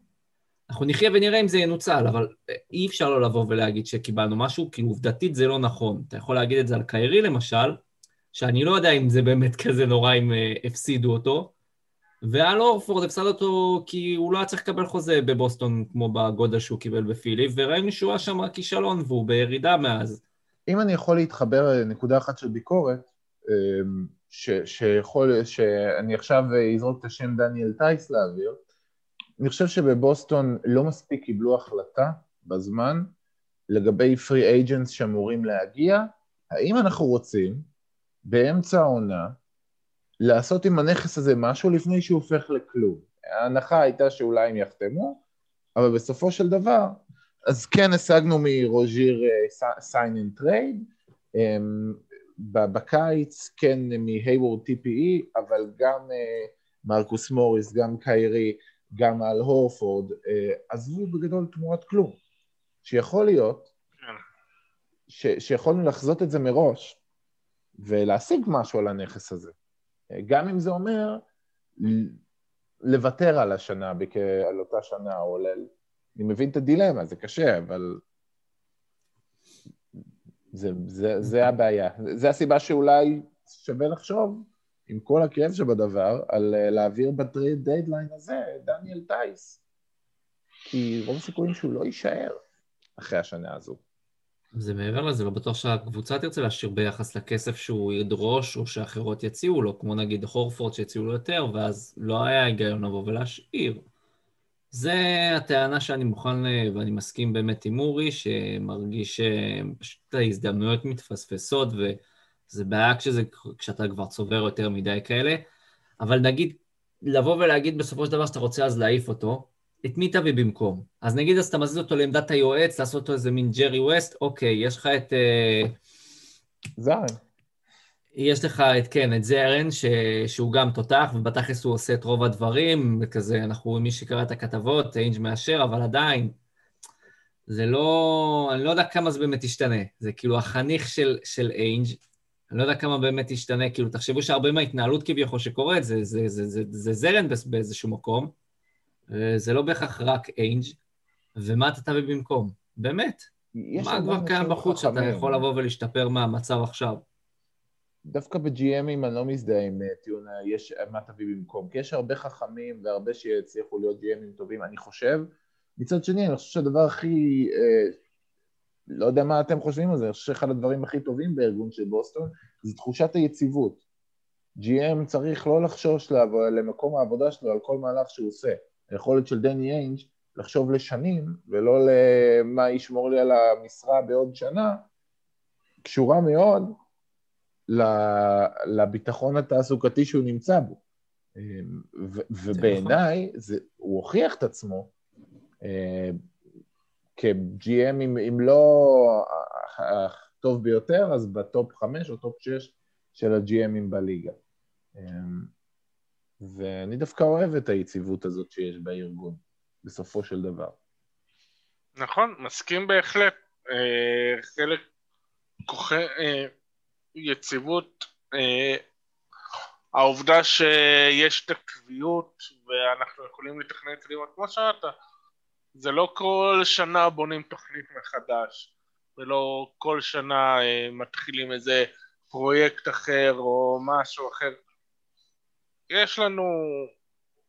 אנחנו נחיה ונראה אם זה ינוצל, אבל אי אפשר לא לבוא ולהגיד שקיבלנו משהו, כי עובדתית זה לא נכון. אתה יכול להגיד את זה על קיירי למשל, שאני לא יודע אם זה באמת כזה נורא אם אה, הפסידו אותו. ועל אורפורד הפסד אותו כי הוא לא היה צריך לקבל חוזה בבוסטון כמו בגודל שהוא קיבל בפילי, וראינו שהוא היה שם כישלון והוא בירידה מאז. אם אני יכול להתחבר לנקודה אחת של ביקורת, אמ, ש, שיכול, שאני עכשיו אזרוק את השם דניאל טייס לאוויר, אני חושב שבבוסטון לא מספיק קיבלו החלטה בזמן לגבי פרי אייג'נס שאמורים להגיע, האם אנחנו רוצים באמצע העונה, לעשות עם הנכס הזה משהו לפני שהוא הופך לכלום. ההנחה הייתה שאולי הם יחתמו, אבל בסופו של דבר, אז כן השגנו מרוז'יר sign and trade, בקיץ כן מהייוורד TPE, אבל גם uh, מרקוס מוריס, גם קיירי, גם על הורפורד, uh, עזבו בגדול תמורת כלום. שיכול להיות כן. ש, שיכולנו לחזות את זה מראש, ולהשיג משהו על הנכס הזה. גם אם זה אומר לוותר על השנה, על אותה שנה, או ל... אני מבין את הדילמה, זה קשה, אבל זה, זה, זה הבעיה. זה הסיבה שאולי שווה לחשוב, עם כל הכאב שבדבר, על להעביר ב trade deadline הזה דניאל טייס. כי רוב הסיכויים שהוא לא יישאר אחרי השנה הזו. זה מעבר לזה, לא בטוח שהקבוצה תרצה להשאיר ביחס לכסף שהוא ידרוש או שאחרות יציעו לו, כמו נגיד הורפורד שהציעו לו יותר, ואז לא היה היגיון לבוא ולהשאיר. זה הטענה שאני מוכן, ואני מסכים באמת עם אורי, שמרגיש שפשוט ההזדמנויות מתפספסות, וזה בעיה כשזה, כשאתה כבר צובר יותר מדי כאלה. אבל נגיד, לבוא ולהגיד בסופו של דבר שאתה רוצה אז להעיף אותו, את מי תביא במקום? אז נגיד אז אתה מזיז אותו לעמדת היועץ, לעשות אותו איזה מין ג'רי ווסט, אוקיי, יש לך את... אה, זרן. יש לך את, כן, את זרן, ש... שהוא גם תותח, ובתכלס הוא עושה את רוב הדברים, וכזה, אנחנו, מי שקרא את הכתבות, איינג' מאשר, אבל עדיין, זה לא... אני לא יודע כמה זה באמת ישתנה. זה כאילו החניך של, של איינג', אני לא יודע כמה באמת ישתנה, כאילו, תחשבו שהרבה מההתנהלות כביכול שקורית, זה, זה, זה, זה, זה זרם באיזשהו מקום, זה לא בהכרח רק איינג', ומה אתה תביא במקום? באמת. מה כבר קיים בחוץ שאתה יכול לבוא ולהשתפר מהמצב עכשיו? דווקא ב-GMים אני לא מזדהה עם אה, טיעון יש מה תביא במקום, כי יש הרבה חכמים והרבה שיצליחו להיות GMים טובים, אני חושב. מצד שני, אני חושב שהדבר הכי, אה, לא יודע מה אתם חושבים על זה, אני חושב שאחד הדברים הכי טובים בארגון של בוסטון זה תחושת היציבות. GM צריך לא לחשוש למקום העבודה שלו על כל מהלך שהוא עושה. היכולת של דני איינג' לחשוב לשנים ולא למה ישמור לי על המשרה בעוד שנה, קשורה מאוד לביטחון התעסוקתי שהוא נמצא בו. ובעיניי, הוא הוכיח את עצמו אה, כ-GM, אם, אם לא הטוב ביותר, אז ב top חמש או top שש של ה-GM ים בליגה. אה, ואני דווקא אוהב את היציבות הזאת שיש בארגון, בסופו של דבר. נכון, מסכים בהחלט. אה, חלק כוחי... יציבות, אה, העובדה שיש את הקביעות ואנחנו יכולים לתכנן קדימה, כמו שאמרת, זה לא כל שנה בונים תוכנית מחדש, ולא כל שנה אה, מתחילים איזה פרויקט אחר או משהו אחר. יש לנו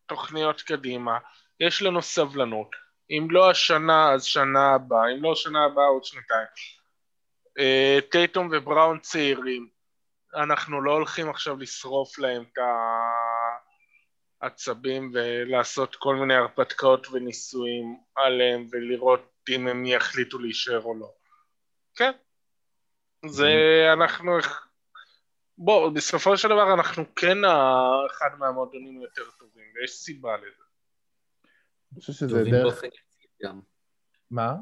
תוכניות קדימה, יש לנו סבלנות. אם לא השנה, אז שנה הבאה, אם לא שנה הבאה, עוד שנתיים. אה, טייטום ובראון צעירים, אנחנו לא הולכים עכשיו לשרוף להם את העצבים ולעשות כל מיני הרפתקאות וניסויים עליהם ולראות אם הם יחליטו להישאר או לא. כן, זה אנחנו... בוא, בסופו של דבר אנחנו כן אחד מהמועדונים היותר טובים, ויש סיבה לזה. אני חושב שזה דרך... מה?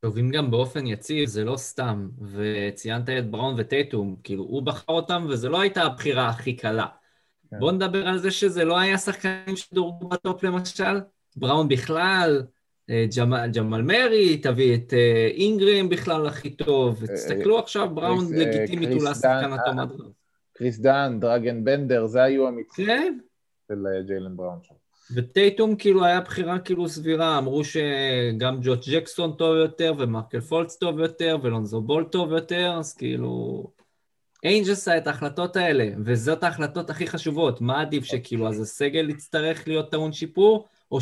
טובים גם באופן יציב, זה לא סתם. וציינת את בראון וטייטום, כאילו, הוא בחר אותם, וזו לא הייתה הבחירה הכי קלה. כן. בואו נדבר על זה שזה לא היה שחקנים שדורגו בטופ למשל. בראון בכלל, ג'מאל, ג'מאל מרי, תביא את אה, אינגרים בכלל הכי טוב, אה, תסתכלו עכשיו, בראון לגיטימית הוא לשחקן הטוב. קריס דן, דרגן בנדר, זה היו המתחילים כן. של ג'יילן בראון שם. וטייטום כאילו היה בחירה כאילו סבירה, אמרו שגם ג'וט ג'קסון טוב יותר, ומרקל פולץ טוב יותר, ולונזו בול טוב יותר, אז כאילו... איינג' עשה את ההחלטות האלה, וזאת ההחלטות הכי חשובות. מה עדיף שכאילו, אז הסגל יצטרך להיות טעון שיפור, או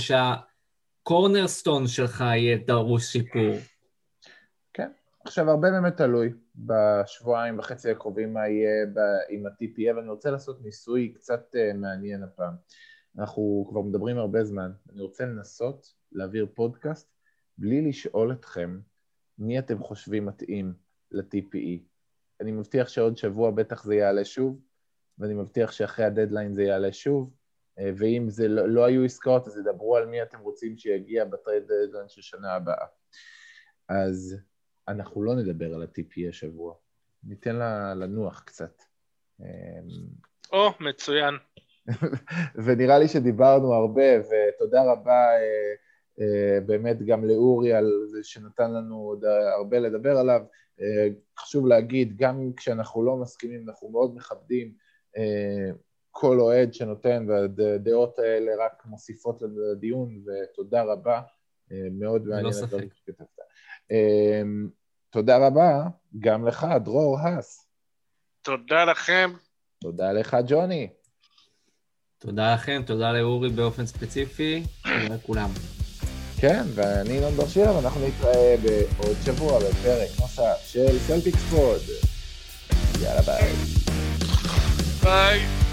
שהקורנרסטון שלך יהיה דרוש שיפור? כן. עכשיו, הרבה באמת תלוי בשבועיים וחצי הקרובים מה יהיה עם ה-TPE, ואני רוצה לעשות ניסוי קצת uh, מעניין הפעם. אנחנו כבר מדברים הרבה זמן, אני רוצה לנסות להעביר פודקאסט בלי לשאול אתכם מי אתם חושבים מתאים ל-TPE. אני מבטיח שעוד שבוע בטח זה יעלה שוב, ואני מבטיח שאחרי הדדליין זה יעלה שוב, אה, ואם זה לא, לא היו עסקאות, אז ידברו על מי אתם רוצים שיגיע ב trade deadline של שנה הבאה. אז אנחנו לא נדבר על ה-TPE השבוע, ניתן לה לנוח קצת. או, oh, מצוין. ונראה לי שדיברנו הרבה, ותודה רבה אה, אה, באמת גם לאורי על זה שנתן לנו עוד הרבה לדבר עליו. אה, חשוב להגיד, גם כשאנחנו לא מסכימים, אנחנו מאוד מכבדים כל אוהד שנותן, והדעות האלה רק מוסיפות לדיון, ותודה רבה, מאוד מעניין הדברים שכתבת. תודה רבה גם לך, דרור האס. תודה לכם. תודה לך, ג'וני. תודה לכם, תודה לאורי באופן ספציפי, תודה לכולם. כן, ואני אילון בר שירה, ואנחנו נתראה בעוד שבוע בפרק נוסף של סלטיקס פוד. יאללה ביי. ביי.